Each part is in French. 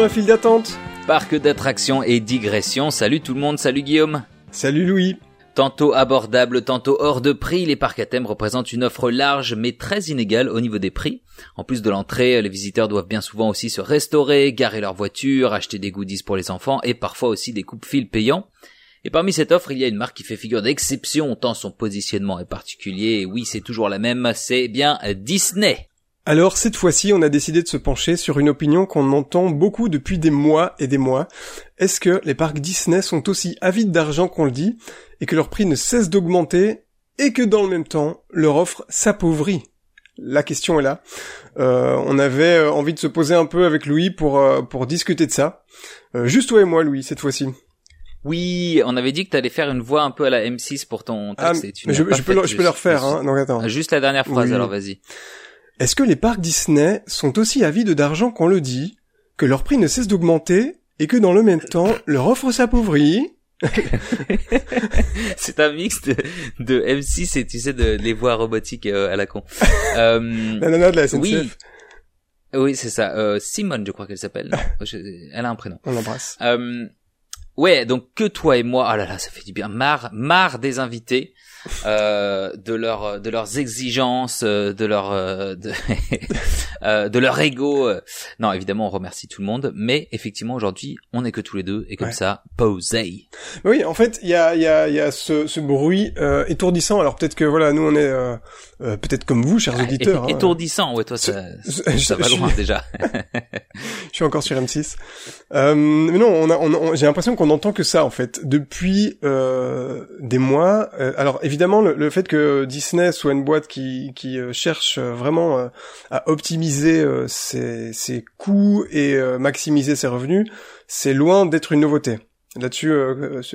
dans la file d'attente. Parc d'attractions et digression. Salut tout le monde, salut Guillaume. Salut Louis. Tantôt abordable, tantôt hors de prix, les parcs à thème représentent une offre large mais très inégale au niveau des prix. En plus de l'entrée, les visiteurs doivent bien souvent aussi se restaurer, garer leur voiture, acheter des goodies pour les enfants et parfois aussi des coupes-fils payants. Et parmi cette offre, il y a une marque qui fait figure d'exception tant son positionnement est particulier. Et oui, c'est toujours la même, c'est bien Disney. Alors cette fois-ci, on a décidé de se pencher sur une opinion qu'on entend beaucoup depuis des mois et des mois. Est-ce que les parcs Disney sont aussi avides d'argent qu'on le dit, et que leur prix ne cesse d'augmenter, et que dans le même temps, leur offre s'appauvrit? La question est là. Euh, on avait euh, envie de se poser un peu avec Louis pour, euh, pour discuter de ça. juste toi et moi, Louis, cette fois-ci. Oui, on avait dit que tu allais faire une voix un peu à la M6 pour ton texte. Ah, je, peux, le, je peux le refaire, hein. Donc attends. Juste la dernière phrase, alors vas-y. Est-ce que les parcs Disney sont aussi avides d'argent qu'on le dit, que leur prix ne cesse d'augmenter et que dans le même temps leur offre s'appauvrit? C'est un mix de, de, M6 et tu sais de les voix robotiques euh, à la con. Euh, la nana de la SNCF. Oui, oui c'est ça. Euh, Simone, je crois qu'elle s'appelle. Elle a un prénom. On l'embrasse. Euh, ouais, donc que toi et moi. Oh là là, ça fait du bien. Marre, marre des invités euh, de leur de leurs exigences, euh, de leur euh, de, euh, de leur ego. Non, évidemment, on remercie tout le monde, mais effectivement aujourd'hui, on n'est que tous les deux et comme ça, posez. Oui, en fait, il y a il y a il y a ce, ce bruit étourdissant. Alors peut-être que voilà, nous on est peut-être comme vous, chers ah, auditeurs. Hein. étourdissant, ouais, toi ça, ça va loin déjà. je suis encore sur M6. Euh, mais non, on a, on, j'ai l'impression qu'on entend que ça en fait depuis euh, des mois. alors évidemment, le, fait que Disney soit une boîte qui, qui euh, cherche euh, vraiment euh, à optimiser ses, ses coûts et maximiser ses revenus, c'est loin d'être une nouveauté. Là-dessus,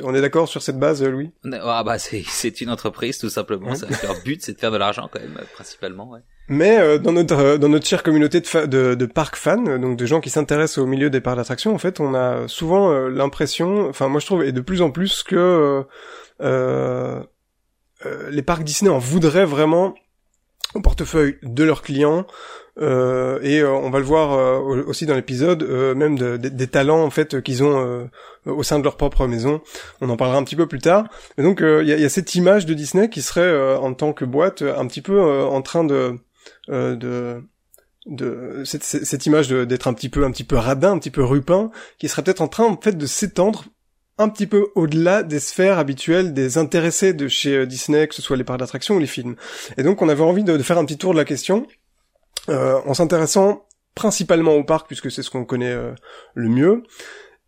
on est d'accord sur cette base, Louis? Ah bah c'est une entreprise tout simplement. leur but, c'est de faire de l'argent quand même principalement. Ouais. Mais dans notre dans notre chère communauté de, de, de parcs fans, donc de gens qui s'intéressent au milieu des parcs d'attractions, en fait, on a souvent l'impression, enfin moi je trouve, et de plus en plus que euh, euh, les parcs Disney en voudraient vraiment au portefeuille de leurs clients euh, et euh, on va le voir aussi dans l'épisode même des talents en fait qu'ils ont au sein de leur propre maison. On en parlera un petit peu plus tard. Mais donc il y a, cette image de Disney qui serait en tant que boîte un petit peu en train de de de cette, cette image d'être un petit peu un petit peu radin un petit peu rupin qui serait peut-être en train en fait de s'étendre un petit peu au-delà des sphères habituelles des intéressés de chez euh, Disney, que ce soit les parcs d'attraction ou les films. Et donc on avait envie de, faire un petit tour de la question, euh, en s'intéressant principalement au parc, puisque c'est ce qu'on connaît euh, le mieux.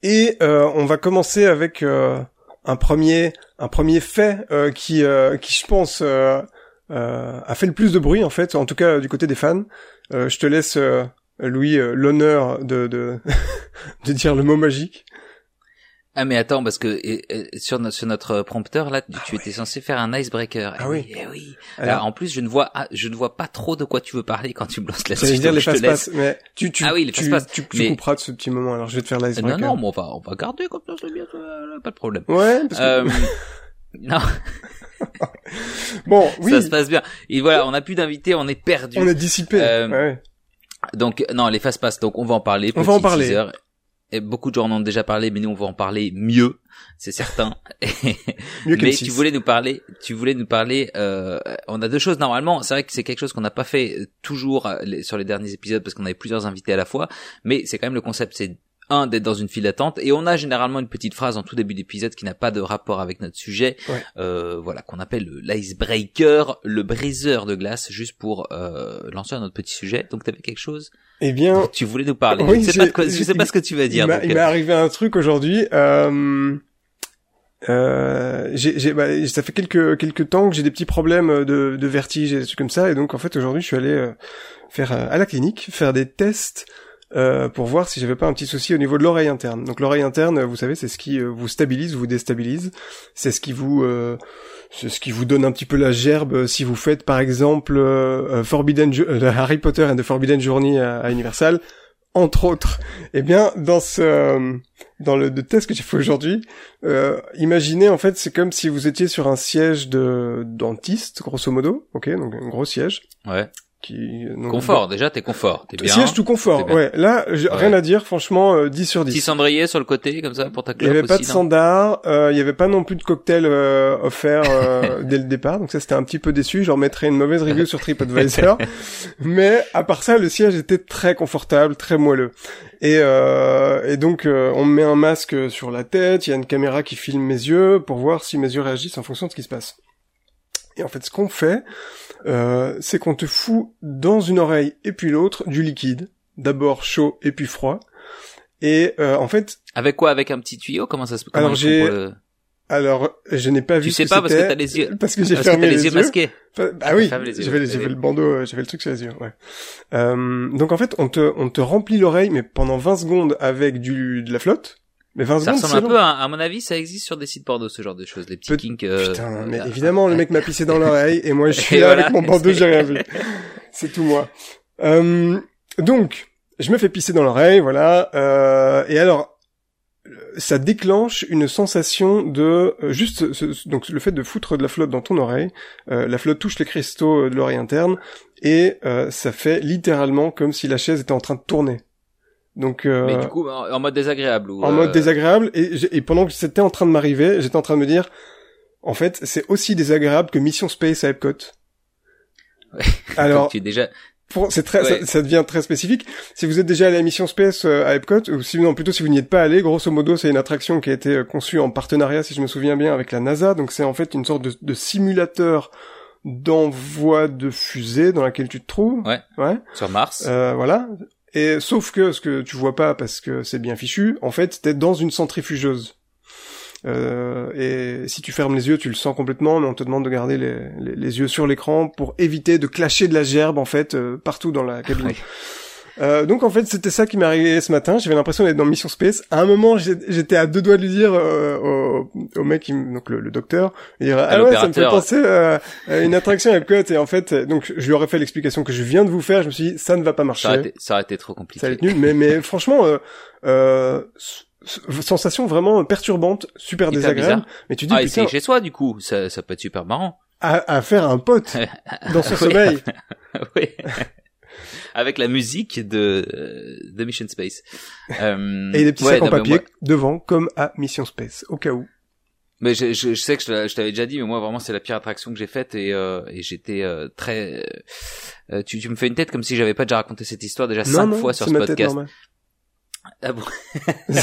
Et on va commencer avec un premier un premier fait qui qui je pense a fait le plus de bruit en fait, en tout cas du côté des fans. je te laisse Louis l'honneur de, de de dire le mot magique. Ah mais attends parce que sur, notre, sur notre prompteur là tu, ah étais censé faire un icebreaker. Ah oui. Eh oui. Alors, en plus je ne vois ah, je ne vois pas trop de quoi tu veux parler quand tu me lances la suite. dire les fast pass mais tu tu ah oui, les tu, tu, tu, couperas de ce petit moment alors je vais te faire l'icebreaker. Non non, mais on va on va garder comme ça c'est bien pas de problème. Ouais parce que... euh, non. bon, oui. Ça se passe bien. Et voilà, on a plus d'invités, on est perdu. On est dissipé. Euh, ouais. Donc non, les fast pass, donc on va en parler. On va en parler. Teaser et beaucoup de gens en ont déjà parlé, mais nous on va en parler mieux, c'est certain. mieux mais tu voulais nous parler, tu voulais nous parler. Euh, on a deux choses normalement. C'est vrai que c'est quelque chose qu'on n'a pas fait euh, toujours euh, sur les derniers épisodes parce qu'on avait plusieurs invités à la fois, mais c'est quand même le concept. C'est un d'être dans une file d'attente. Et on a généralement une petite phrase en tout début d'épisode qui n'a pas de rapport avec notre sujet. Euh, voilà qu'on appelle l'icebreaker le briseur de glace juste pour euh, lancer un autre petit sujet. Donc tu avais quelque chose eh bien tu voulais nous parler. Oui, je sais pas quoi, je sais pas ce que tu vas dire il m'est euh. arrivé un truc aujourd'hui euh... Euh, j'ai, bah, ça fait quelques quelques temps que j'ai des petits problèmes de, de vertige et des trucs comme ça. Et donc en fait aujourd'hui je suis allé euh, faire à la clinique faire des tests euh, pour voir si j'avais pas un petit souci au niveau de l'oreille interne. Donc l'oreille interne, vous savez, c'est ce qui euh, vous stabilise, vous déstabilise. C'est ce qui vous, euh, c'est ce qui vous donne un petit peu la gerbe si vous faites par exemple Forbidden Harry Potter and the Forbidden Journey à, Universal, entre autres. Eh bien, dans ce, dans le, test que j'ai fait aujourd'hui, imaginez en fait, c'est comme si vous étiez sur un siège de dentiste, grosso modo, ok, donc un gros siège. Ouais qui confort, déjà t'es confort, t'es bien. Siège tout confort, bien. ouais. Là, j'ai rien à dire, franchement, euh, 10 sur 10. Petit cendrier sur le côté, comme ça, pour ta Il y avait pas de standard, euh, il y avait pas non plus de cocktail euh, offert euh, dès le départ, donc ça c'était un petit peu déçu. J'en mettrais une mauvaise review sur TripAdvisor, mais à part ça, le siège était très confortable, très moelleux. Et, euh, et donc euh, on me met un masque sur la tête, il y a une caméra qui filme mes yeux pour voir si mes yeux réagissent en fonction de ce qui se passe. Et en fait, ce qu'on fait, euh, c'est qu'on te fout dans une oreille et puis l'autre du liquide, d'abord chaud et puis froid. Et euh, en fait, Avec quoi? Avec un petit tuyau? Comment ça se comment Alors, j'ai- le- alors je n'ai pas vu. Tu sais ce pas parce que t'as les yeux. Parce que j'ai que fermé t'as les, les yeux masqués. Enfin, Ah oui, j'avais j'avais le bandeau, euh, j'avais le truc sur les yeux, ouais. Euh, donc en fait, on te on te remplit l'oreille, mais pendant 20 secondes avec du de la flotte. Mais 20 Ça secondes, ressemble un long. peu à, à mon avis, ça existe sur des sites porno, ce genre de choses, les petits kinks. euh, Putain, mais euh, évidemment, le mec m'a pissé dans l'oreille et moi je suis là voilà, avec mon bandeau, j'ai rien vu. C'est tout moi. Euh, donc, je me fais pisser dans l'oreille, voilà. Euh, et alors, euh, ça déclenche une sensation de euh, juste ce- donc le fait de foutre de la flotte dans ton oreille. euh, la flotte touche les cristaux euh, de l'oreille interne et euh, ça fait littéralement comme si la chaise était en train de tourner. Donc euh, Mais du coup, en, en mode désagréable ou en euh, mode désagréable et, et pendant que c'était en train de m'arriver, j'étais en train de me dire en fait, c'est aussi désagréable que Mission Space à Epcot. Ouais. Alors, tu es déjà. pour- c'est très, Ouais. ça, ça devient très spécifique. Si vous êtes déjà allé à Mission Space euh, à Epcot, ou sinon plutôt si vous n'y êtes pas allé, grosso modo, c'est une attraction qui a été euh, conçue en partenariat, si je me souviens bien, avec la NASA. Donc c'est en fait une sorte de, de simulateur d'envoi de fusée dans laquelle tu te trouves. Ouais. Ouais. Sur Mars. Euh, voilà. Et sauf que ce que tu vois pas parce que c'est bien fichu, en fait, t'es dans une centrifugeuse. Euh, et si tu fermes les yeux, tu le sens complètement, mais on te demande de garder les, yeux sur l'écran pour éviter de clasher de la gerbe en fait euh, partout dans la cabine. Euh, donc en fait, c'était ça qui m'est arrivé ce matin. J'avais l'impression d'être dans Mission Space. À un moment, j'étais à deux doigts de lui dire euh, au, au mec, qui donc le, le docteur, il dirait, ah ouais, ça me fait penser euh, à une attraction à Epcot. Et en fait, donc je lui aurais fait l'explication que je viens de vous faire. Je me suis dit, ça ne va pas marcher. Ça aurait, été, ça été trop compliqué. Ça allait être nul, mais, mais franchement, euh, euh, sensation vraiment perturbante, super Hyper désagréable. bizarre. Mais tu dis, Ah, putain, chez soi, du coup, ça, ça peut être super marrant. à, à faire un pote dans son Oui. sommeil. oui. Avec la musique de, euh, de Mission Space. Euh, Et des petits ouais, sacs en papier moi- devant, comme à Mission Space, au cas où. Mais je, je, je sais que je, t'avais déjà dit, mais moi vraiment c'est la pire attraction que j'ai faite et, euh, et j'étais euh, très. euh, tu, tu me fais une tête comme si j'avais pas déjà raconté cette histoire déjà non, cinq non, fois sur ce ma podcast. Ah bon?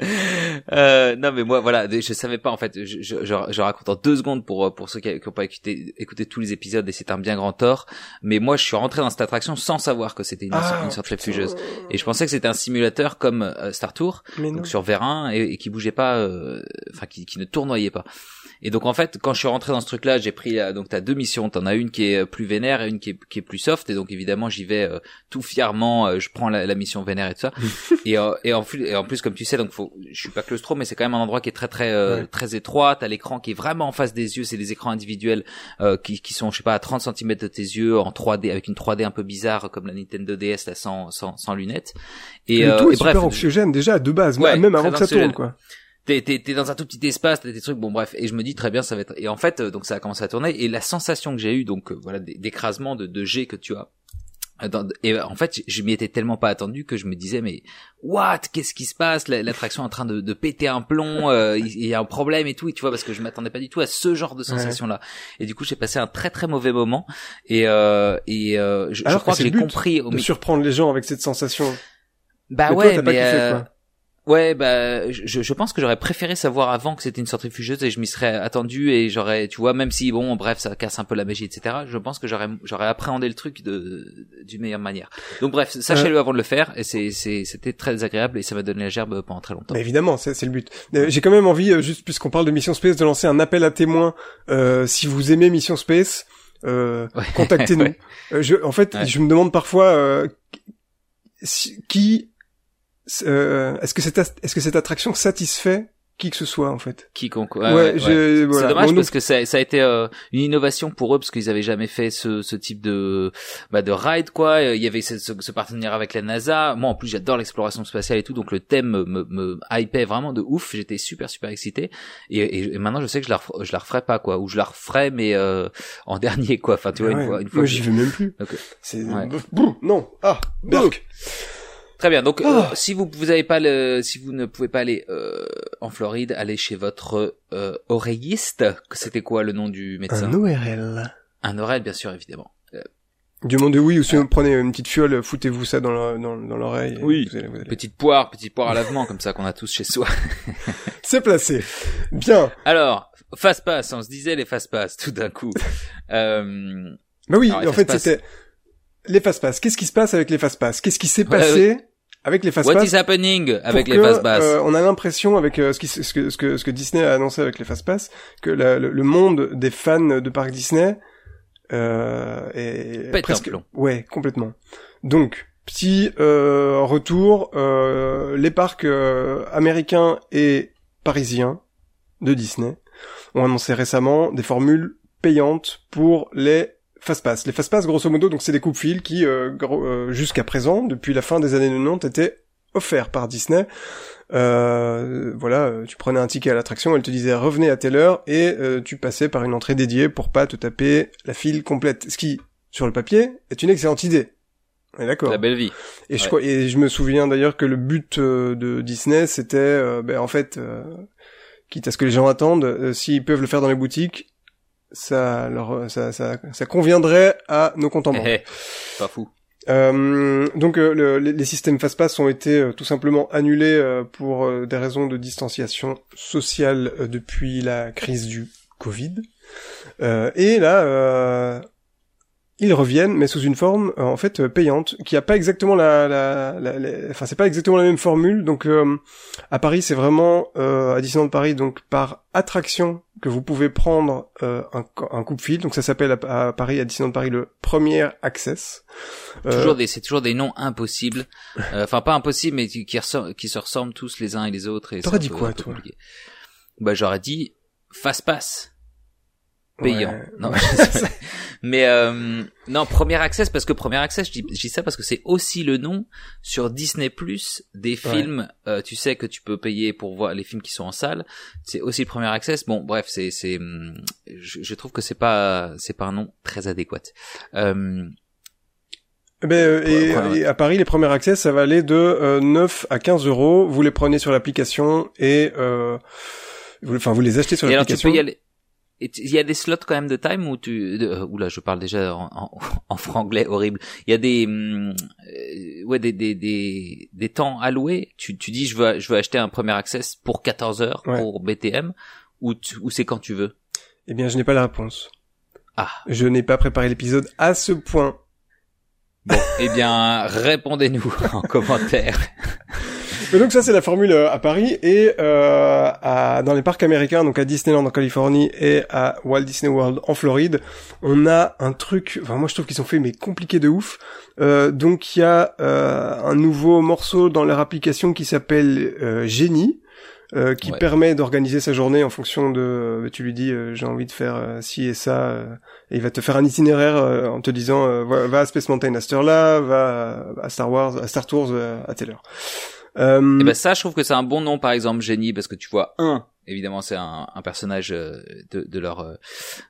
Euh, non mais moi voilà je savais pas en fait. Je, je, je, raconte en deux secondes pour pour ceux qui, qui ont pas écouté écouté tous les épisodes et c'est un bien grand tort. Mais moi je suis rentré dans cette attraction sans savoir que c'était une, Ah, une putain. et je pensais que c'était un simulateur comme euh, Star Tour donc sur Vérin et, et qui bougeait pas euh, enfin qui, qui ne tournoyait pas et donc en fait quand je suis rentré dans ce truc là j'ai pris euh, donc t'as deux missions. T'en as une qui est euh, plus vénère et une qui est, qui est plus soft. Et donc évidemment j'y vais euh, tout fièrement euh, je prends la, la mission vénère et tout ça. Et, euh, et, en plus, et en plus comme tu sais donc faut je suis pas claustro mais c'est quand même un endroit qui est très très Ouais. très étroit. T'as l'écran qui est vraiment en face des yeux. C'est des écrans individuels euh, qui, qui sont je sais pas à 30 cm de tes yeux en 3D avec une 3D un peu bizarre comme la Nintendo DS là sans sans, sans lunettes. Et, le tout est et bref super anxiogène déjà de base, Ouais, même avant que ça tourne quoi. T'es t'es t'es dans un tout petit espace t'as des trucs bon bref. Et je me dis très bien ça va être et en fait euh, donc ça a commencé à tourner. Et la sensation que j'ai eue donc euh, voilà d'écrasement de de jet que tu as euh, et en fait je- m'y étais tellement pas attendu que je me disais mais what? Qu'est-ce qui se passe? La- l'attraction est en train de, de péter un plomb euh, il y a un problème et tout et tu vois parce que je m'attendais pas du tout à ce genre de sensation là et du coup j'ai passé un très très mauvais moment. Et euh, et euh, je, Alors crois que, j'ai compris au De surprendre les gens avec cette sensation. bah Mais toi, ouais pas mais kiffé, euh, quoi. Ouais, bah, je, je pense que j'aurais préféré savoir avant que c'était une centrifugeuse et je m'y serais attendu et j'aurais, tu vois, même si bon, bref, ça casse un peu la magie, etc. Je pense que j'aurais, j'aurais appréhendé le truc de, d'une meilleure manière. Donc bref, sachez-le avant de le faire et c'est, c'est, c'était très désagréable et ça m'a donné la gerbe pendant très longtemps. Mais évidemment, c'est c'est le but. Euh, J'ai quand même envie, euh, juste puisqu'on parle de Mission Space, de lancer un appel à témoins. Euh, si vous aimez Mission Space, euh, Ouais. contactez-nous. Ouais. Euh, je, en fait, Ouais. je me demande parfois euh, si- qui, euh, est-ce que cette, est-ce que cette attraction satisfait qui que ce soit en fait? Quiconque. Ouais, Ouais, ouais, voilà. C'est dommage Bon, parce donc- que ça, ça a été euh, une innovation pour eux parce qu'ils avaient jamais fait ce, ce type de bah, de ride quoi. Euh, Il y avait ce, ce, ce partenariat avec la NASA. Moi en plus j'adore l'exploration spatiale et tout, donc le thème me, me, me hypait vraiment de ouf. J'étais super super excité et, et, et maintenant je sais que je la refer- je la referai pas quoi, ou je la referai mais euh, en dernier quoi. Enfin tu vois Ah Ouais, une fois une fois. Moi j'y vais même plus. Ok. C'est Ouais. Boum, non. Ah, Berk. Très bien. Donc, Ah. euh, si vous vous avez pas le, si vous ne pouvez pas aller euh, en Floride, allez chez votre euh, oreilliste. C'était quoi le nom du médecin? Un ORL. Un oreille, bien sûr, évidemment. Euh, Du monde de oui, ou sinon prenez une petite fiole, foutez-vous ça dans le- dans, dans l'oreille. et Oui. vous allez- vous allez- petite poire, petite poire à lavement, comme ça qu'on a tous chez soi. C'est placé. Bien. Alors, fast pass. On se disait les fast pass tout d'un coup. Euh, Bah oui, Alors, en fait c'était les fast-pass. Qu'est-ce qui se passe avec les fast-pass Qu'est-ce qui s'est Ouais, passé? Avec les what fast-pass is happening avec les que, fast pass euh, on a l'impression avec euh, ce, qui, ce, que, ce, que, ce que Disney a annoncé avec les fast-pass que la- le, le monde des fans de parcs Disney euh, est Pète presque ouais complètement. Donc petit euh, retour, euh, les parcs américains et parisiens de Disney ont annoncé récemment des formules payantes pour les fast-pass. Les fast-pass, grosso modo, donc c'est des coupes-fils qui, euh, euh, jusqu'à présent, depuis la fin des années 90, étaient offerts par Disney. Euh, voilà, euh, tu prenais un ticket à l'attraction, elle te disait revenez à telle heure et euh, tu passais par une entrée dédiée pour pas te taper la file complète. Ce qui, sur le papier, est une excellente idée. D'accord. La belle vie. Et je Ouais. et je me souviens d'ailleurs que le but de Disney, c'était, ben, en fait, quitte à ce que les gens attendent, s'ils peuvent le faire dans les boutiques, ça leur, ça, ça, ça conviendrait à nos comptes en banque. Eh, eh, pas fou. Euh, donc euh, le- les, les systèmes fast-pass ont été euh, tout simplement annulés euh, pour euh, des raisons de distanciation sociale euh, depuis la crise du Covid. Euh, et là, euh, ils reviennent, mais sous une forme euh, en fait euh, payante, qui a pas exactement la, la, la- la- enfin c'est pas exactement la même formule. Donc euh, à Paris, c'est vraiment euh, à Disneyland Paris, donc par attraction que vous pouvez prendre euh, un, un coupe-fil. Donc ça s'appelle à, à Paris, à Disneyland Paris, le Premier Access. Euh, Toujours des, c'est toujours des noms impossibles. Euh, Enfin, pas impossibles, mais qui, qui, se ressemblent tous les uns et les autres. et T'aurais dit quoi, toi? Bah, j'aurais dit fast pass. Payant. Ouais. Non, mais euh, non, Premier Access parce que Premier Access, je dis, je dis ça parce que c'est aussi le nom sur Disney Plus des Ouais. films. euh, tu sais que tu peux payer pour voir les films qui sont en salle. C'est aussi le Premier Access. Bon, bref, c'est c'est, hum, je, je trouve que c'est pas c'est pas un nom très adéquat. Euh, Eh Ben, euh, et, Ouais, ouais. et à Paris, les premiers accès, ça va aller de euh, 9 à 15 euros. Vous les prenez sur l'application et euh, vous, enfin, vous les achetez sur l'application. Il y a des slots quand même de time où tu, de, euh, oula, je parle déjà en, en, en franglais horrible. Il y a des, hum, euh, ouais, des, des, des, des temps alloués. Tu, tu dis, je veux, je veux acheter un premier access pour 14 heures Ouais. pour BTM, ou, tu- ou c'est quand tu veux? Eh bien, je n'ai pas la réponse. Ah. Je n'ai pas préparé l'épisode à ce point. Bon, eh bien, répondez-nous en commentaire. Mais donc ça, c'est la formule euh, à Paris et euh, à, dans les parcs américains, donc à Disneyland en Californie et à Walt Disney World en Floride, on a un truc. Enfin, moi, je trouve qu'ils sont faits mais compliqués de ouf. Euh, donc, il y a euh, un nouveau morceau dans leur application qui s'appelle euh, Génie. euh, qui Ouais. permet d'organiser sa journée en fonction de euh, tu lui dis euh, j'ai envie de faire euh, ci et ça euh, et il va te faire un itinéraire euh, en te disant euh, va, va à Space Mountain à cette heure-là va à Star Wars à Star Tours à telle heure euh, Et ben ça, je trouve que c'est un bon nom, par exemple, génie, parce que tu vois un, évidemment, c'est un, un personnage euh, de, de leur euh,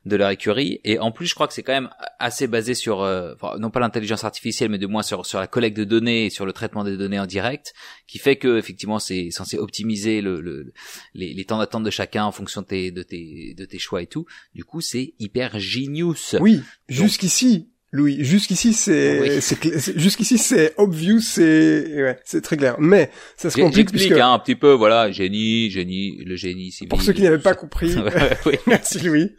de leur écurie, et en plus, je crois que c'est quand même assez basé sur, euh, non pas l'intelligence artificielle, mais de moins sur sur la collecte de données et sur le traitement des données en direct, qui fait que effectivement, c'est censé optimiser le, le les, les temps d'attente de chacun en fonction de tes de tes de tes choix et tout. Du coup, c'est hyper genius. Oui, jusqu'ici, Louis, jusqu'ici c'est Oui. jusqu'ici c'est obvious, c'est ouais, c'est très clair. Mais ça se complique puisque hein, un petit peu, voilà, génie, génie, le génie civil. pour ceux qui n'avaient pas compris, merci Louis.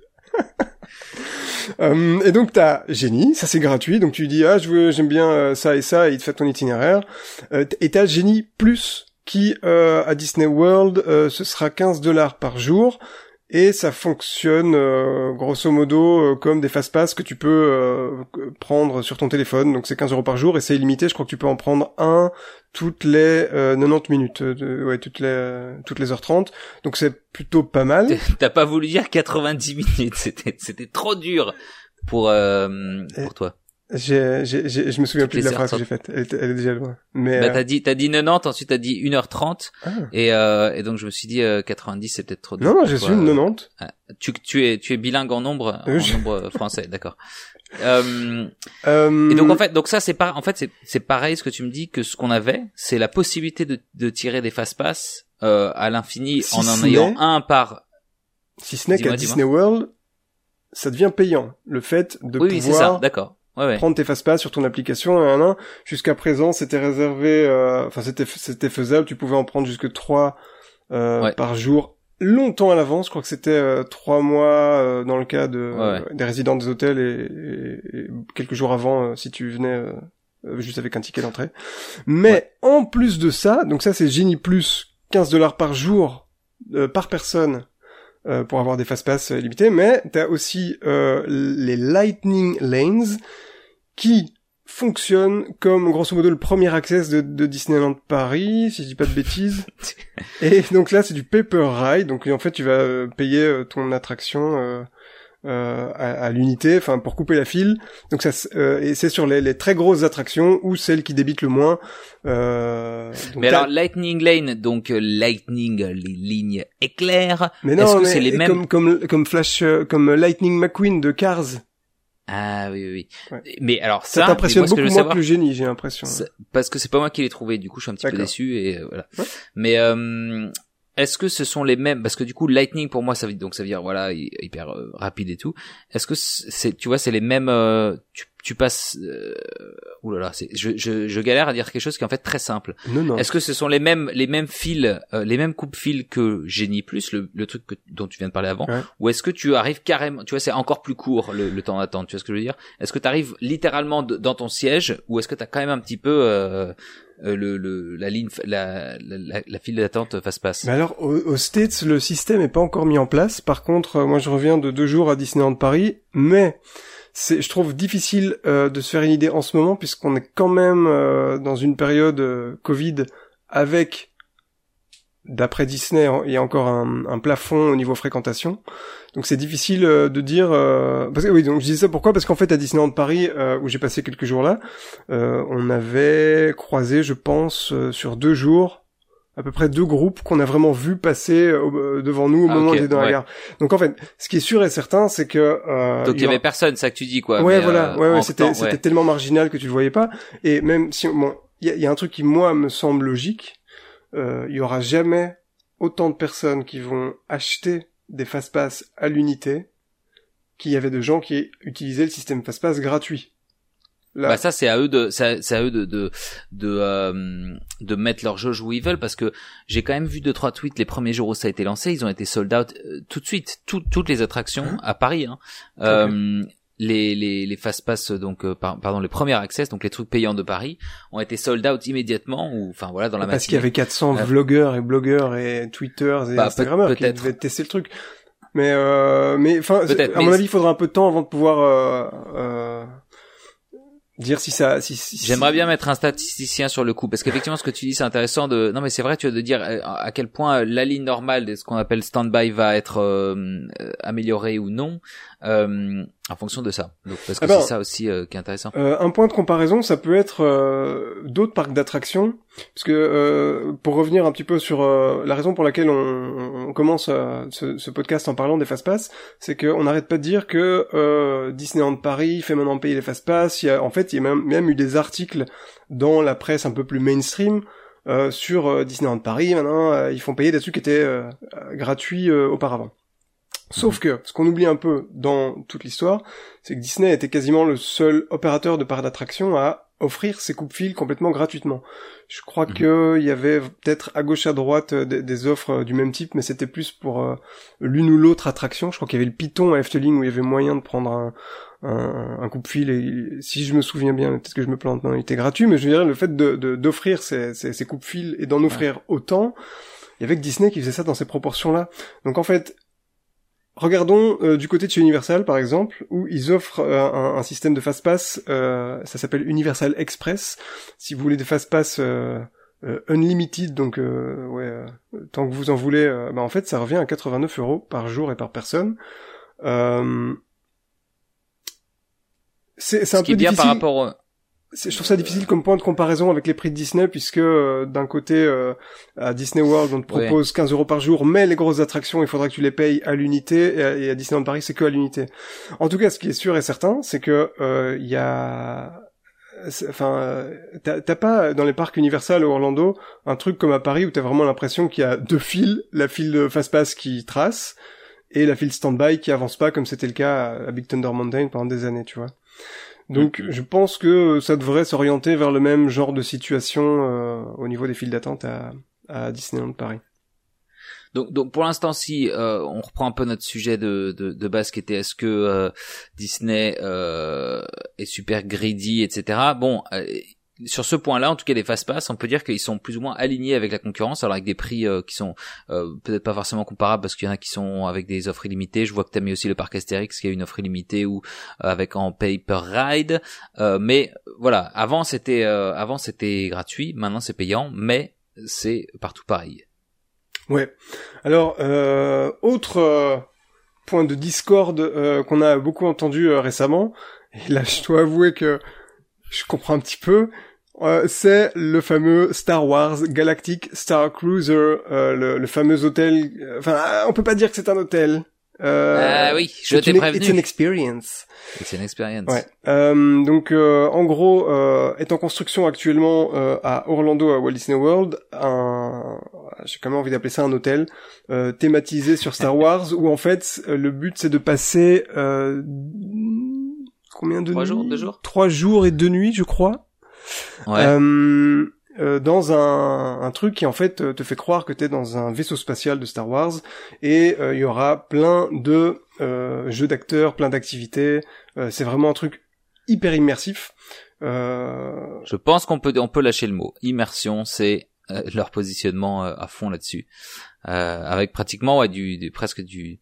Euh, et donc t'as génie, ça c'est gratuit, donc tu dis ah je veux j'aime bien euh, ça et ça et il te fait ton itinéraire. Euh, et t'as génie plus qui euh, à Disney World euh, ce sera 15 dollars par jour et ça fonctionne euh, grosso modo euh, comme des fast pass que tu peux euh, prendre sur ton téléphone. Donc c'est 15 euros par jour et c'est illimité. Je crois que tu peux en prendre un toutes les 90 minutes, de, ouais toutes les toutes les heures 30. Donc c'est plutôt pas mal. T'as pas voulu dire 90 minutes, c'était c'était trop dur pour pour toi. J'ai, j'ai, je me souviens plus de la phrase que j'ai faite. Elle, elle, est déjà loin. Mais bah, t'as dit, t'as dit 90, ensuite t'as dit 1h30. Ah. Et, euh, et donc je me suis dit, 90 c'est peut-être trop. Non, non, j'ai su 90. Ah, tu, tu es, tu es bilingue en nombre, en nombre français, d'accord. Euh, euh... Et donc en fait, donc ça c'est pas, en fait c'est, c'est pareil ce que tu me dis que ce qu'on avait, c'est la possibilité de, de tirer des fast pass euh, à l'infini en en ayant un par. Si ce n'est qu'à Disney World, ça devient payant. Le fait de oui, pouvoir. Oui, c'est ça, d'accord ouais, ouais. prendre tes fast-pass sur ton application. Jusqu'à présent, c'était réservé, euh, enfin c'était c'était faisable. Tu pouvais en prendre jusque trois euh, par jour, longtemps à l'avance. Je crois que c'était euh, trois mois euh, dans le cas de des résidents des hôtels et, et, quelques jours avant si tu venais juste avec un ticket d'entrée. Mais en plus de ça, donc ça c'est Genie Plus, 15 dollars par jour par personne euh, pour avoir des fast-pass limités, mais tu as aussi euh, les Lightning Lanes qui fonctionnent comme grosso modo le premier access de, de Disneyland Paris, si je dis pas de bêtises. Et donc là c'est du paper ride, donc en fait tu vas euh, payer ton attraction euh, à, à l'unité, enfin pour couper la file. Donc ça, euh, et c'est sur les, les, très grosses attractions ou celles qui débitent le moins. Euh, mais alors Lightning Lane, donc euh, Lightning, les lignes éclairs. Mais non, mais c'est les mêmes comme comme comme Flash, comme Lightning McQueen de Cars. Ah oui oui. oui. Mais alors ça, ça t'impressionne beaucoup moins que le génie, j'ai l'impression. Parce que c'est pas moi qui l'ai trouvé, du coup je suis un petit peu déçu et voilà. Mais euh, est-ce que ce sont les mêmes parce que du coup Lightning pour moi ça veut donc ça veut dire voilà hyper euh, rapide et tout. Est-ce que c'est tu vois c'est les mêmes euh, tu, tu passes euh, oulala c'est je, je, je galère à dire quelque chose qui est en fait très simple. Non non. Est-ce que ce sont les mêmes les mêmes fils euh, les mêmes coupes fils que Genie Plus le, le truc que, dont tu viens de parler avant ou est-ce que tu arrives carrément tu vois c'est encore plus court le, le temps d'attente tu vois ce que je veux dire? Est-ce que tu arrives littéralement dans ton siège ou est-ce que tu as quand même un petit peu euh, le, le, la ligne, la, la, la file d'attente face passe? Mais alors, aux, States, le système est pas encore mis en place. Par contre, euh, moi, je reviens de deux jours à Disneyland Paris, mais c'est, je trouve difficile euh, de se faire une idée en ce moment, puisqu'on est quand même dans une période Covid avec d'après Disney, il y a encore un, un, plafond au niveau fréquentation. Donc c'est difficile euh, de dire. Euh... Parce que, oui, donc je dis ça pourquoi? Parce qu'en fait à Disneyland Paris, euh, où j'ai passé quelques jours là, euh, on avait croisé, je pense, sur deux jours, à peu près deux groupes qu'on a vraiment vu passer devant nous au ah, moment était dans la gare. Donc en fait, ce qui est sûr et certain, c'est que donc il y, avait personne, ça que tu dis quoi. Ouais, voilà, ouais, ouais, c'était c'était tellement marginal que tu le voyais pas. Et même si bon, il y a, y a un truc qui moi me semble logique euh, il y aura jamais autant de personnes qui vont acheter des fast-pass à l'unité qu'il y avait de gens qui utilisaient le système fast-pass gratuit. Bah ça c'est à eux de c'est à eux de de de, euh, de mettre leur jauge où ils veulent parce que j'ai quand même vu deux trois tweets les premiers jours où ça a été lancé ils ont été sold out euh, tout de suite. Toutes les attractions hein à Paris hein. Euh, les les les fast pass donc euh, pardon les premiers access donc les trucs payants de Paris ont été sold out immédiatement ou enfin voilà dans la parce qu'il y avait 400 euh, vlogueurs et blogueurs et twitters et bah, instagrammeurs qui devaient tester le truc. Mais euh, mais enfin à mon avis il faudra un peu de temps avant de pouvoir euh, euh j'aimerais bien mettre un statisticien sur le coup parce qu'effectivement ce que tu dis c'est intéressant de non mais c'est vrai tu as de dire à quel point la ligne normale de ce qu'on appelle stand-by va être euh, améliorée ou non euh, en fonction de ça. Donc, parce que ah ben, c'est ça aussi euh, qui est intéressant. Euh, un point de comparaison, ça peut être euh, d'autres parcs d'attractions, parce que euh, pour revenir un petit peu sur la raison pour laquelle on, on commence ce, ce, podcast en parlant des fast-pass, c'est qu'on n'arrête pas de dire que Disneyland Paris fait maintenant payer les fast-pass. Il y a, en fait, il y a même, même eu des articles dans la presse un peu plus mainstream sur Disneyland Paris. Maintenant, ils font payer des trucs qui étaient gratuits auparavant. Sauf que, ce qu'on oublie un peu dans toute l'histoire, c'est que Disney était quasiment le seul opérateur de parcs d'attraction à offrir ses coupes-fils complètement gratuitement. Je crois mhm. qu'il y avait peut-être à gauche à droite euh, des, offres euh, du même type, mais c'était plus pour euh, l'une ou l'autre attraction. Je crois qu'il y avait le Python à Efteling où il y avait moyen de prendre un, un, coupe-fil et si je me souviens bien, peut-être que je me plante, non, il était gratuit, mais je veux dire le fait de d'offrir ces, ces, ces coupe-fils et d'en offrir autant, il y avait que Disney qui faisait ça dans ces proportions-là. Donc en fait, regardons euh, du côté de chez Universal par exemple, où ils offrent euh, un, un, système de fast pass, ça s'appelle Universal Express. Si vous voulez des fast pass unlimited, donc ouais, tant que vous en voulez, bah en fait ça revient à 89 euros par jour et par personne. c'est un peu bien difficile. par rapport je trouve ça difficile comme point de comparaison avec les prix de Disney puisque euh, d'un côté euh, à Disney World on te propose 15 euros par jour mais les grosses attractions il faudra que tu les payes à l'unité et, à, Disneyland Paris c'est que à l'unité. En tout cas ce qui est sûr et certain c'est que euh, il y a enfin t'as pas dans les parcs Universal ou Orlando un truc comme à Paris où t'as vraiment l'impression qu'il y a deux files la file de fast pass qui trace et la file standby qui avance pas comme c'était le cas à Big Thunder Mountain pendant des années tu vois. Donc je pense que ça devrait s'orienter vers le même genre de situation euh, au niveau des files d'attente à, à Disneyland Paris. Donc, donc pour l'instant, si euh, on reprend un peu notre sujet de, de, de base qui était est-ce que euh, Disney est super greedy, etc. Bon, sur ce point-là, en tout cas les fast pass, on peut dire qu'ils sont plus ou moins alignés avec la concurrence, alors avec des prix euh, qui sont euh, peut-être pas forcément comparables parce qu'il y en a qui sont avec des offres illimitées. Je vois que tu as mis aussi le parc Astérix qui a une offre illimitée ou euh, avec en pay per ride. mais voilà, avant c'était avant c'était gratuit, maintenant c'est payant, mais c'est partout pareil. Ouais. Alors autre point de discorde qu'on a beaucoup entendu récemment, et là je dois avouer que je comprends un petit peu, euh, c'est le fameux Star Wars Galactic Star Cruiser, euh, le, le, fameux hôtel. Euh, enfin, on peut pas dire que c'est un hôtel. Euh, oui, je t'ai prévenu. It's an experience. It's an experience. Ouais. Euh, donc, en gros, est en construction actuellement à Orlando, à Walt Disney World, un, j'ai quand même envie d'appeler ça un hôtel thématisé sur Star Wars, où en fait le but c'est de passer combien de trois jours, deux jours, trois jours et deux nuits, je crois. Euh, euh, dans un, un, truc qui en fait te fait croire que t'es dans un vaisseau spatial de Star Wars et euh, il y aura plein de euh, jeux d'acteurs, plein d'activités. c'est vraiment un truc hyper immersif. Je pense qu'on peut on peut lâcher le mot immersion, c'est leur positionnement à fond là-dessus, avec pratiquement ouais, du, du presque du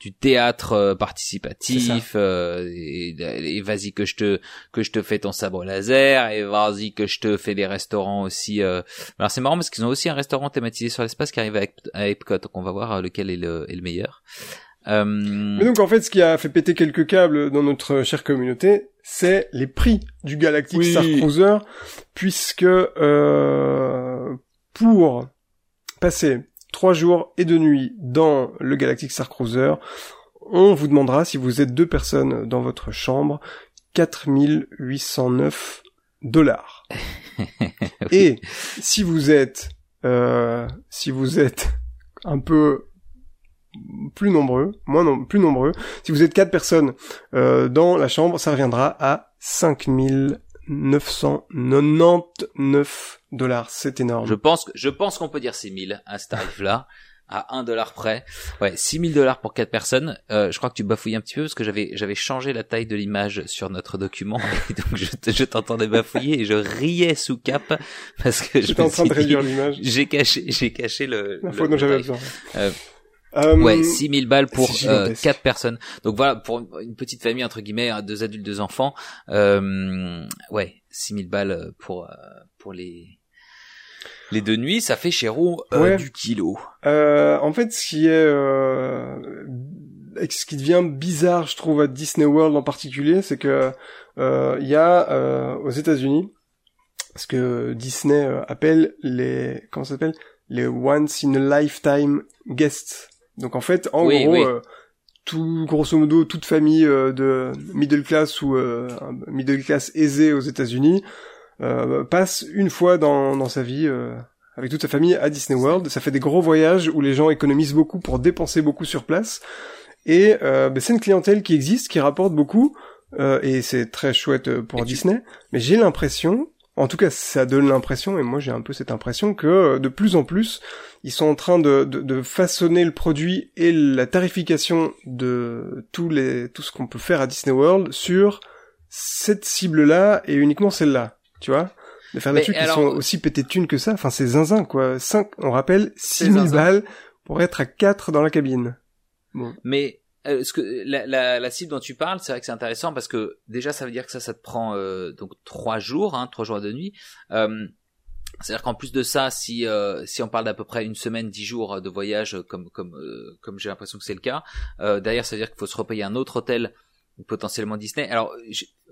du théâtre euh, participatif euh, et, vas-y que je te que je te fais ton sabre laser et vas-y que je te fais des restaurants aussi euh. alors c'est marrant parce qu'ils ont aussi un restaurant thématisé sur l'espace qui arrive à, Epcot. Donc on va voir lequel est le, est le meilleur. Mais donc en fait ce qui a fait péter quelques câbles dans notre chère communauté c'est les prix du Galactic Star Cruiser puisque pour passer trois jours et deux nuits dans le Galactic Star Cruiser. On vous demandera, si vous êtes deux personnes dans votre chambre, 4809 dollars. Et si vous êtes, euh, si vous êtes un peu plus nombreux, moins non, plus nombreux, si vous êtes quatre personnes euh, dans la chambre, ça reviendra à 5999 dollars, c'est énorme. Je pense je pense qu'on peut dire 6000 à ce tarif-là. à 1 dollar près. Ouais, 6000 dollars pour quatre personnes. Euh, je crois que tu bafouilles un petit peu parce que j'avais j'avais changé la taille de l'image sur notre document et donc je, je t'entendais bafouiller et je riais sous cap parce que j'étais en train de réduire l'image. J'ai caché j'ai caché le la dont j'avais besoin. Euh, euh, ouais, 6000 balles pour euh, quatre personnes. Donc voilà, pour une petite famille entre guillemets, hein, deux adultes, deux enfants. Euh, ouais, 6000 balles pour euh, pour les les deux nuits, ça fait chéro euh, du kilo. Euh, en fait, ce qui est, euh, ce qui devient bizarre, je trouve, à Disney World en particulier, c'est que il y a aux États-Unis ce que Disney appelle les, comment ça s'appelle, les once in a lifetime guests. Donc en fait, en gros. tout grosso modo toute famille de middle class ou middle class aisée aux États-Unis euh, passe une fois dans, dans sa vie euh, avec toute sa famille à Disney World. Ça fait des gros voyages où les gens économisent beaucoup pour dépenser beaucoup sur place. Et euh, bah, c'est une clientèle qui existe, qui rapporte beaucoup, euh, et c'est très chouette pour Disney. Mais j'ai l'impression, en tout cas ça donne l'impression, et moi j'ai un peu cette impression que de plus en plus, ils sont en train de, de, de façonner le produit et la tarification de tous les, tout ce qu'on peut faire à Disney World sur cette cible-là et uniquement celle-là tu vois? De faire des trucs qui sont aussi pétés de thunes que ça. Enfin c'est zinzin quoi. 5 on rappelle 6000 balles pour être à 4 dans la cabine. Bon. Mais euh, ce que la, la, la cible dont tu parles, c'est vrai que c'est intéressant parce que déjà ça veut dire que ça, ça te prend euh, donc trois jours, hein, trois jours de nuit. Euh, c'est-à-dire qu'en plus de ça, si euh, si on parle d'à peu près une semaine, dix jours de voyage, comme comme euh, comme j'ai l'impression que c'est le cas, euh, derrière ça veut dire qu'il faut se repayer un autre hôtel potentiellement Disney. Alors,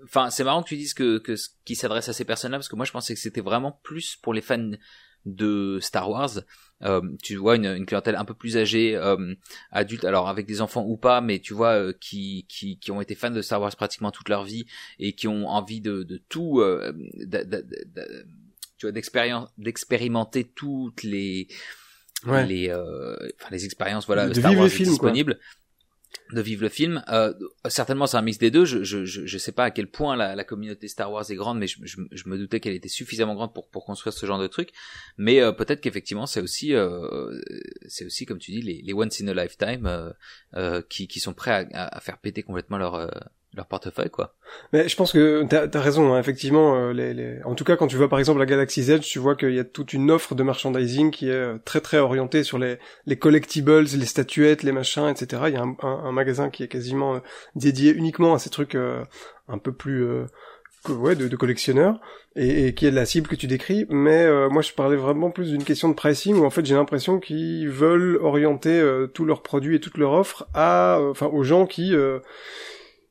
enfin, c'est marrant que tu dises que que qui s'adresse à ces personnes-là parce que moi je pensais que c'était vraiment plus pour les fans de Star Wars. Euh, tu vois une, une clientèle un peu plus âgée, euh, adulte, alors avec des enfants ou pas, mais tu vois euh, qui qui qui ont été fans de Star Wars pratiquement toute leur vie et qui ont envie de de tout, euh, tu vois, d'expérience, d'expérimenter toutes les Ouais. les euh, enfin les expériences voilà Star Wars les films, quoi. De vivre le film. Euh, certainement c'est un mix des deux. Je, je je je sais pas à quel point la, la communauté Star Wars est grande mais je, je, je me doutais qu'elle était suffisamment grande pour pour construire ce genre de truc. Mais euh, peut-être qu'effectivement c'est aussi euh, c'est aussi comme tu dis les, les once in a lifetime euh, euh, qui qui sont prêts à, à- à faire péter complètement leur euh, leur portefeuille quoi Mais je pense que t'as as raison, hein, effectivement. euh, les, les... En tout cas, quand tu vois par exemple la Galaxy's Edge, tu vois qu'il y a toute une offre de merchandising qui est euh, très très orientée sur les, les collectibles, les statuettes, les machins, etc. Il y a un, un- magasin qui est quasiment euh, dédié uniquement à ces trucs euh, un peu plus que- ouais, de, de collectionneurs et, et qui est de la cible que tu décris. Mais moi, je parlais vraiment plus d'une question de pricing où en fait j'ai l'impression qu'ils veulent orienter tous leurs produits et toute leur offre à, enfin, aux gens qui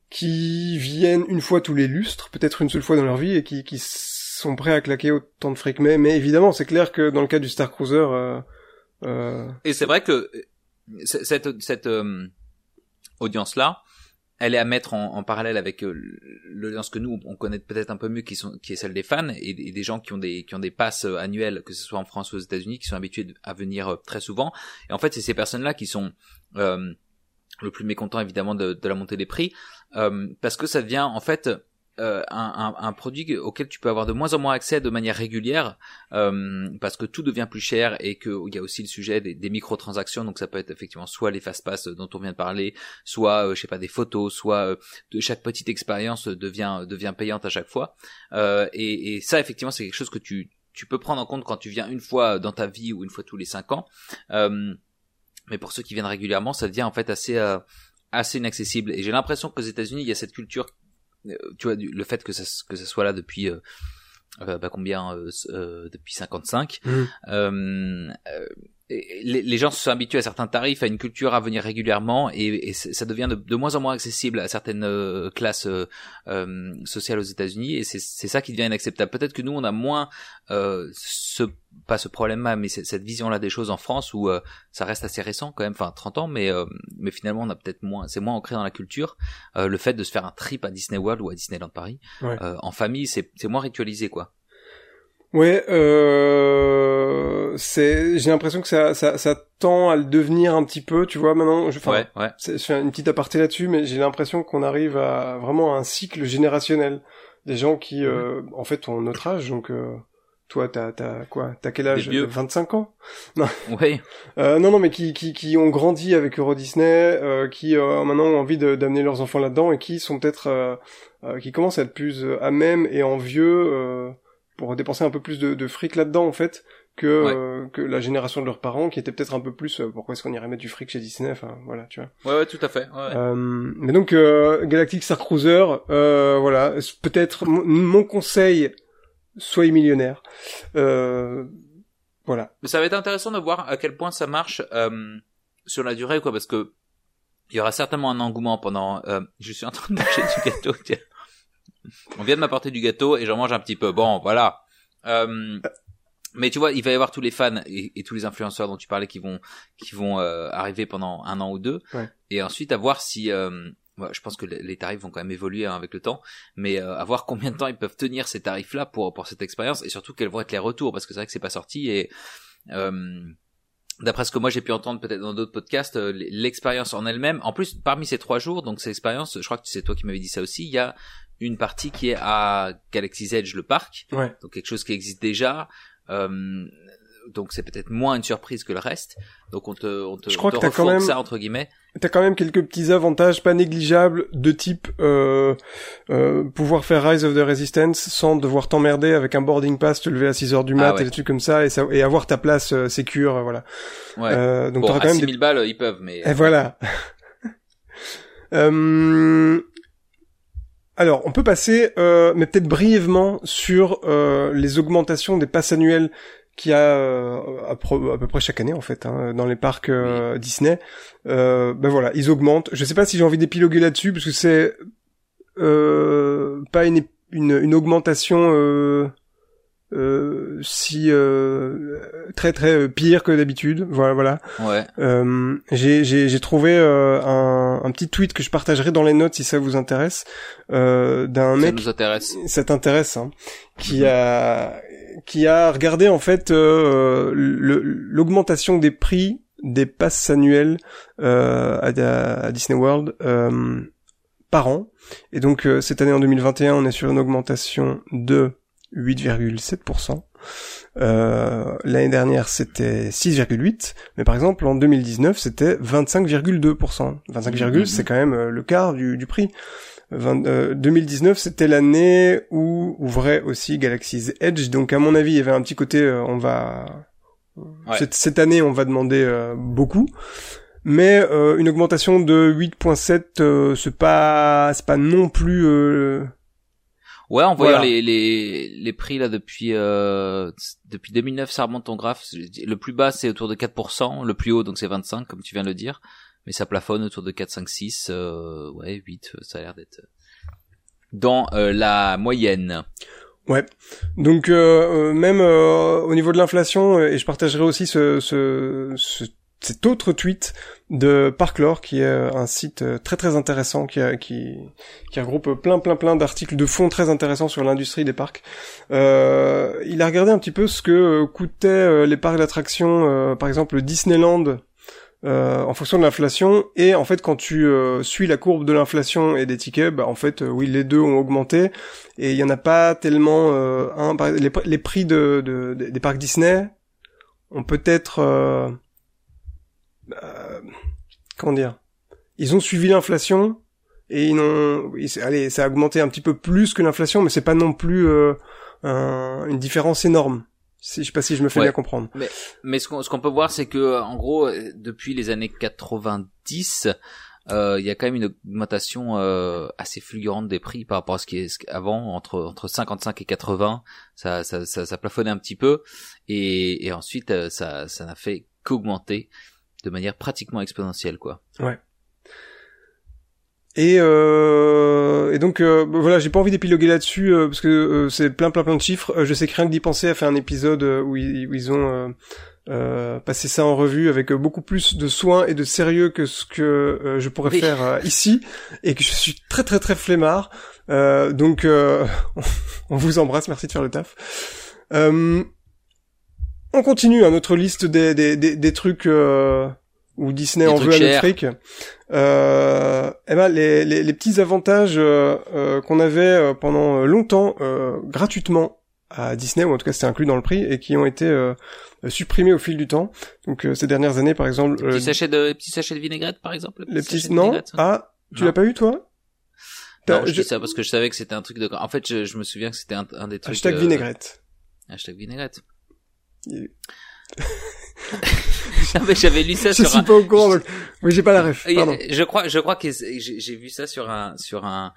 qui viennent une fois tous les lustres, peut-être une seule fois dans leur vie, et qui, qui sont prêts à claquer autant de fric. Mais, mais évidemment, c'est clair que dans le cas du Star Cruiser, euh, euh, Et c'est vrai que euh, cette, cette euh, audience-là, elle est à mettre en, parallèle avec euh, l'audience que nous on connaît peut-être un peu mieux, qui sont qui est celle des fans et, des gens qui ont des qui ont des passes euh, annuelles, que ce soit en France ou aux États-Unis, qui sont habitués à venir très souvent. Et en fait, c'est ces personnes-là qui sont euh, le plus mécontents évidemment de, de la montée des prix, euh, parce que ça devient en fait euh, un, un, un produit auquel tu peux avoir de moins en moins accès de manière régulière euh, parce que tout devient plus cher et qu'il y a aussi le sujet des, des microtransactions. Donc ça peut être effectivement soit les fast pass dont on vient de parler soit euh, je sais pas des photos soit euh, de chaque petite expérience devient devient payante à chaque fois. Euh, et, et ça effectivement c'est quelque chose que tu tu peux prendre en compte quand tu viens une fois dans ta vie ou une fois tous les cinq ans. Euh, mais pour ceux qui viennent régulièrement ça devient en fait assez euh, assez inaccessible et j'ai l'impression qu'aux États-Unis il y a cette culture euh, tu vois du- le fait que ça que ça soit là depuis euh, euh, bah, combien euh, euh, depuis 55 Mhm. Les, les gens se sont habitués à certains tarifs, à une culture à venir régulièrement, et, ça devient de, de moins en moins accessible à certaines euh, classes euh, euh, sociales aux États-Unis, et c'est ça qui devient inacceptable. Peut-être que nous, on a moins euh, ce pas ce problème-là, mais cette vision-là des choses en France où ça reste assez récent quand même, enfin 30 ans, mais mais finalement on a peut-être moins, c'est moins ancré dans la culture. Le fait de se faire un trip à Disney World ou à Disneyland Paris Ouais. en famille, c'est moins ritualisé quoi. Ouais, euh, c'est, j'ai l'impression que ça, ça, ça tend à le devenir un petit peu, tu vois. Maintenant, je, ouais, ouais. je fais une petite aparté là-dessus, mais j'ai l'impression qu'on arrive à vraiment à un cycle générationnel. Des gens qui, euh, en fait, ont notre âge, donc euh, toi, t'as, t'as quoi T'as quel âge? vieux. 25 ans? Ouais, Euh, non, non, mais qui, qui, qui ont grandi avec Euro Disney, euh, qui euh, maintenant ont envie d'amener leurs enfants là-dedans et qui sont peut-être, euh, euh, qui commencent à être plus euh, à même et envieux euh, pour dépenser un peu plus de, de fric là-dedans en fait que Ouais. euh, que la génération de leurs parents qui était peut-être un peu plus euh, pourquoi est-ce qu'on irait mettre du fric chez Disney, enfin voilà, tu vois. ouais, ouais, tout à fait. Ouais. Euh, mais donc euh, Galactic Star Cruiser, euh, voilà, peut-être mon, mon conseil, soyez millionnaire. Euh, voilà. Mais ça va être intéressant de voir à quel point ça marche euh, sur la durée, quoi, parce que il y aura certainement un engouement pendant. euh, je suis en train de manger du gâteau. tiens. On vient de m'apporter du gâteau et j'en mange un petit peu. Bon, voilà. Euh, mais tu vois, il va y avoir tous les fans et, et tous les influenceurs dont tu parlais qui vont qui vont euh, arriver pendant un an ou deux, Ouais. et ensuite à voir si. Euh, ouais, je pense que les les tarifs vont quand même évoluer hein, avec le temps, mais euh, à voir combien de temps ils peuvent tenir ces tarifs-là pour pour cette expérience et surtout quels vont être les retours parce que c'est vrai que c'est pas sorti et euh, d'après ce que moi j'ai pu entendre peut-être dans d'autres podcasts, euh, l'expérience en elle-même, en plus parmi ces trois jours, donc cette expérience, je crois que c'est toi qui m'avais dit ça aussi, il y a une partie qui est à Galaxy's Edge, le parc, Ouais. donc quelque chose qui existe déjà. Euh, donc c'est peut-être moins une surprise que le reste. Donc on te, on te, Je crois on te que t'as quand même- ça entre guillemets. T'as quand même quelques petits avantages pas négligeables de type euh, euh, pouvoir faire Rise of the Resistance sans devoir t'emmerder avec un boarding pass, te lever à 6 heures du mat Ah ouais. et des trucs comme ça et, ça, et avoir ta place euh, sécure, euh, voilà. Ouais. Euh, donc bon, t'auras à quand même 6000 balles, ils peuvent, mais Et voilà. Euh, alors, on peut passer, euh, mais peut-être brièvement, sur euh, les augmentations des passes annuelles qu'il y a euh, à, pro- à peu près chaque année en fait hein, dans les parcs Disney. Euh, ben voilà, ils augmentent. Je sais pas si j'ai envie d'épiloguer là-dessus parce que c'est euh, pas une, une, une augmentation euh, si euh, très très euh, pire que d'habitude. Voilà, voilà. Ouais. Euh, j'ai j'ai trouvé euh, un, un petit tweet que je partagerai dans les notes si ça vous intéresse euh, d'un Ça mec nous intéresse. ça t'intéresse hein, qui Mhm. a qui a regardé en fait euh, l'augmentation des prix des passes annuelles euh, à, à Disney World euh, par an et donc cette année en 2021 on est sur une augmentation de 8,7%. Euh, L'année dernière, c'était 6,8%, mais par exemple en 2019, c'était 25,2%. 25, Mhm. c'est quand même euh, le quart du, du prix. 20 euh, 2019, c'était l'année où ouvrait aussi Galaxy's Edge, donc à mon avis, il y avait un petit côté, euh, on va Ouais. cette, cette année, on va demander beaucoup. Mais euh, une augmentation de 8.7, euh, c'est pas, c'est pas non plus euh, Ouais, en voyant Voilà. les, les, les prix là depuis euh, depuis 2009, ça remonte ton graphe. Le plus bas c'est autour de 4%, le plus haut donc c'est 25 comme tu viens de le dire, mais ça plafonne autour de 4, 5, 6, euh, ouais 8, ça a l'air d'être dans euh, la moyenne. Ouais. Donc euh, euh, même euh, au niveau de l'inflation, euh, et je partagerai aussi ce, ce, ce- cet autre tweet de Parklore, qui est euh, un site euh, très très intéressant, qui, qui, regroupe plein plein plein d'articles de fond très intéressants sur l'industrie des parcs. Euh, il a regardé un petit peu ce que coûtaient les parcs d'attractions, par exemple Disneyland, en fonction de l'inflation et en fait quand tu suis la courbe de l'inflation et des tickets bah en fait oui les deux ont augmenté et il y en a pas tellement les, pr- les prix de, de- de- des parcs Disney ont peut-être euh, comment dire? Ils ont suivi l'inflation et ils ont oui, c'est- allez ça a augmenté un petit peu plus que l'inflation mais c'est pas non plus euh, un- une différence énorme si je sais pas si je me fais Ouais. bien comprendre. Mais ce qu'on ce qu'on peut voir, c'est que en gros, euh, depuis les années 90, euh, il y a quand même une augmentation euh, assez fulgurante des prix par rapport à ce qui est ce qu'avant entre entre 55 et 80, ça ça ça, ça plafonnait un petit peu et, et ensuite euh, ça ça n'a fait qu'augmenter de manière pratiquement exponentielle quoi. Et, euh, et donc euh, bah, voilà, j'ai pas envie d'épiloguer là-dessus euh, parce que euh, c'est plein plein plein de chiffres. Euh, je sais que rien que d'y penser a fait un épisode euh, où, ils, où ils ont euh, euh, passé ça en revue avec beaucoup plus de soin et de sérieux que ce que je pourrais Oui. faire ici et que je suis très très très flemmard. Euh, donc euh, on vous embrasse, merci de faire le taf. On continue à notre liste des, des, des, des trucs euh, où Disney Des en veut à notre fric. Euh, eh ben, les, les, les petits avantages euh, euh, qu'on avait pendant longtemps gratuitement à Disney, ou en tout cas c'était inclus dans le prix, et qui ont été supprimés au fil du temps. Donc ces dernières années, par exemple, Les petits sachets de les petits sachets de vinaigrette par exemple. les sachets petits de non, ah, tu l'as pas eu toi? Non, je je- dis ça parce que je savais que c'était un truc de. En fait, je, je me souviens que c'était un, un des trucs. Hashtag vinaigrette. Hashtag vinaigrette. Non, mais j'avais lu ça Je sur suis un. pas au courant, donc oui j'ai pas la ref. Pardon. Je crois, je crois que j'ai vu ça sur un, sur un,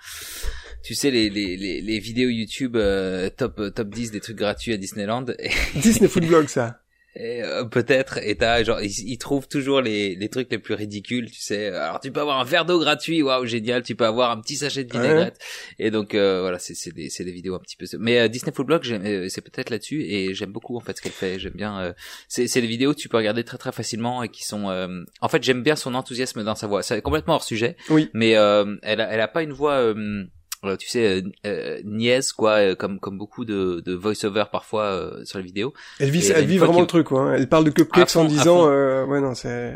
tu sais les les les, les vidéos YouTube euh, top top 10 des trucs gratuits à Disneyland Disney Food Blog ça. et, euh, peut-être et t'as genre ils, ils trouvent toujours les les trucs les plus ridicules, tu sais. Alors tu peux avoir un verre d'eau gratuit, waouh génial. Tu peux avoir un petit sachet de Ouais. vinaigrette et donc euh, voilà c'est c'est des c'est des vidéos un petit peu. Mais euh, Disney Food Blog euh, c'est peut-être là-dessus et j'aime beaucoup en fait ce qu'elle fait. J'aime bien. euh, c'est c'est des vidéos que tu peux regarder très très facilement et qui sont. euh, en fait j'aime bien son enthousiasme dans sa voix. C'est complètement hors sujet Oui. mais euh, elle a, elle a pas une voix euh, euh, tu sais euh, euh, niaise quoi euh, comme comme beaucoup de, de voice over parfois euh, sur les vidéos Elle vit, elle vit vraiment le truc quoi. hein. Elle parle de cupcakes fond, en disant euh, ouais non c'est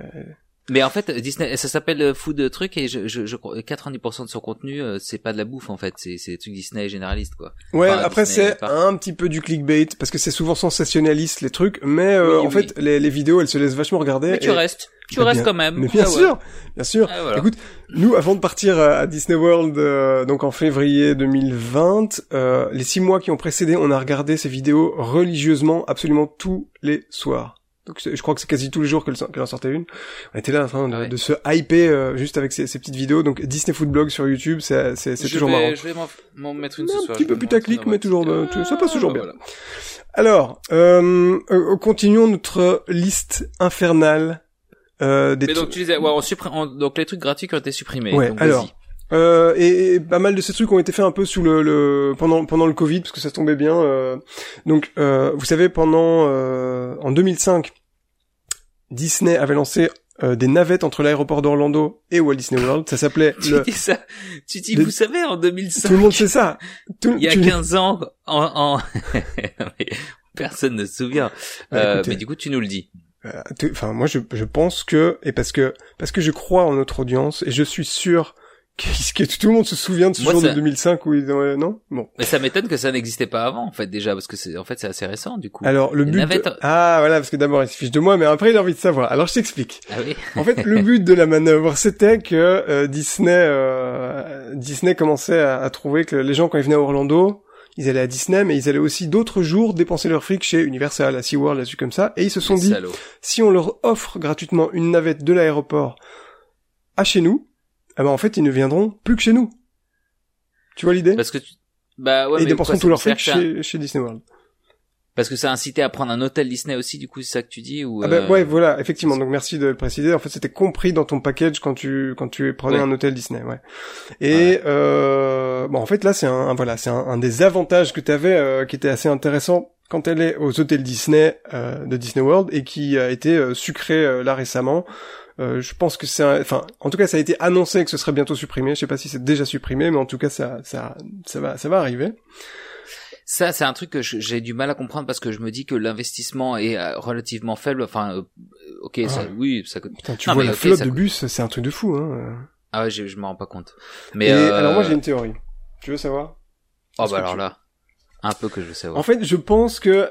mais en fait Disney ça s'appelle euh, food truc et je, je, je crois 90% de son contenu euh, c'est pas de la bouffe en fait c'est c'est des trucs Disney généralistes quoi Ouais, Enfin, après c'est un petit peu du clickbait parce que c'est souvent sensationnaliste les trucs, mais euh, Oui, en oui. fait les, les vidéos elles se laissent vachement regarder. mais tu et- restes tu Mais restes bien- quand même Mais bien Ah ouais. sûr, bien sûr. Ah, voilà. Écoute, nous avant de partir à à Disney World, euh, donc en février 2020, euh, les six mois qui ont précédé, on a regardé ces vidéos religieusement, absolument tous les soirs. Donc je crois que c'est quasi tous les jours qu'elle en sortait une. On était là en train de, de se hyper euh, juste avec ces, ces, petites vidéos. Donc Disney Food Blog sur YouTube, c'est toujours vais, marrant. Je vais m'en mettre une ce soir. Un petit peu putaclic, mais toujours de, ça passe toujours bien. Voilà. Alors, euh, euh, continuons notre liste infernale. Euh, des mais donc tu disais, ouais, on supprime, donc les trucs gratuits qui ont été supprimés. Ouais. Donc, alors, euh, et, et, pas mal de ces trucs ont été faits un peu sous le, le pendant pendant le Covid parce que ça tombait bien. Euh, donc, euh, vous savez, pendant euh, en 2005, Disney avait lancé euh, des navettes entre l'aéroport d'Orlando et Walt Disney World. Ça s'appelait tu le. dis ça. Tu dis, vous savez, en 2005. Tout le monde sait ça. Tout, il y a tu... 15 ans, en, en... personne ne se souvient. Bah, euh, mais du coup, tu nous le dis. Euh, Enfin, moi, je, je pense que et parce que parce que je crois en notre audience et je suis sûr que, que tout le monde se souvient de ce Moi, jour ça- de 2005 où ils ouais, non? Bon. Mais ça m'étonne que ça n'existait pas avant, en fait, déjà, parce que c'est, en fait, c'est assez récent, du coup. Alors le but de- ah voilà parce que d'abord il se fiche de moi mais après il a envie de savoir. Alors je t'explique. Ah oui. En fait, le but de la manœuvre, c'était que euh, Disney, euh, Disney commençait à, à trouver que les gens quand ils venaient à Orlando, ils allaient à Disney, mais ils allaient aussi d'autres jours dépenser leur fric chez Universal, à SeaWorld, là-dessus comme ça, et ils se sont dit, Salaud. si on leur offre gratuitement une navette de l'aéroport à chez nous, ah ben en fait ils ne viendront plus que chez nous. Tu vois l'idée? Parce que tu... Bah ouais, Et ils dépenseront tout leur fric chez, chez Disney World. Parce que ça a incité à prendre un hôtel Disney aussi, du coup, c'est ça que tu dis, ou... Ah ben euh, ouais, voilà, effectivement. Donc merci de le préciser. En fait, c'était compris dans ton package quand tu quand tu prenais Ouais. un hôtel Disney, ouais. Et euh, bon, en fait là, c'est un, un- voilà, c'est un, un des avantages que tu avais qui était assez intéressant quand elle est aux hôtels Disney euh, de Disney World et qui a été euh, sucré euh, là récemment. Euh, je pense que c'est, un- enfin, en tout cas, ça a été annoncé que ce serait bientôt supprimé. Je sais pas si c'est déjà supprimé, mais en tout cas, ça, ça, ça va, ça va arriver. Ça, c'est un truc que j'ai du mal à comprendre parce que je me dis que l'investissement est euh, relativement faible. Enfin, euh, ok, ça, Ah. oui, ça coûte. Putain, tu Non, vois la ok, flotte ça de bus, c'est un truc de fou, hein. Ah ouais, je, je m'en rends pas compte. Mais Et euh... alors moi, j'ai une théorie. Tu veux savoir? Oh bah alors tu- là, un peu que je veux savoir. En fait, je pense que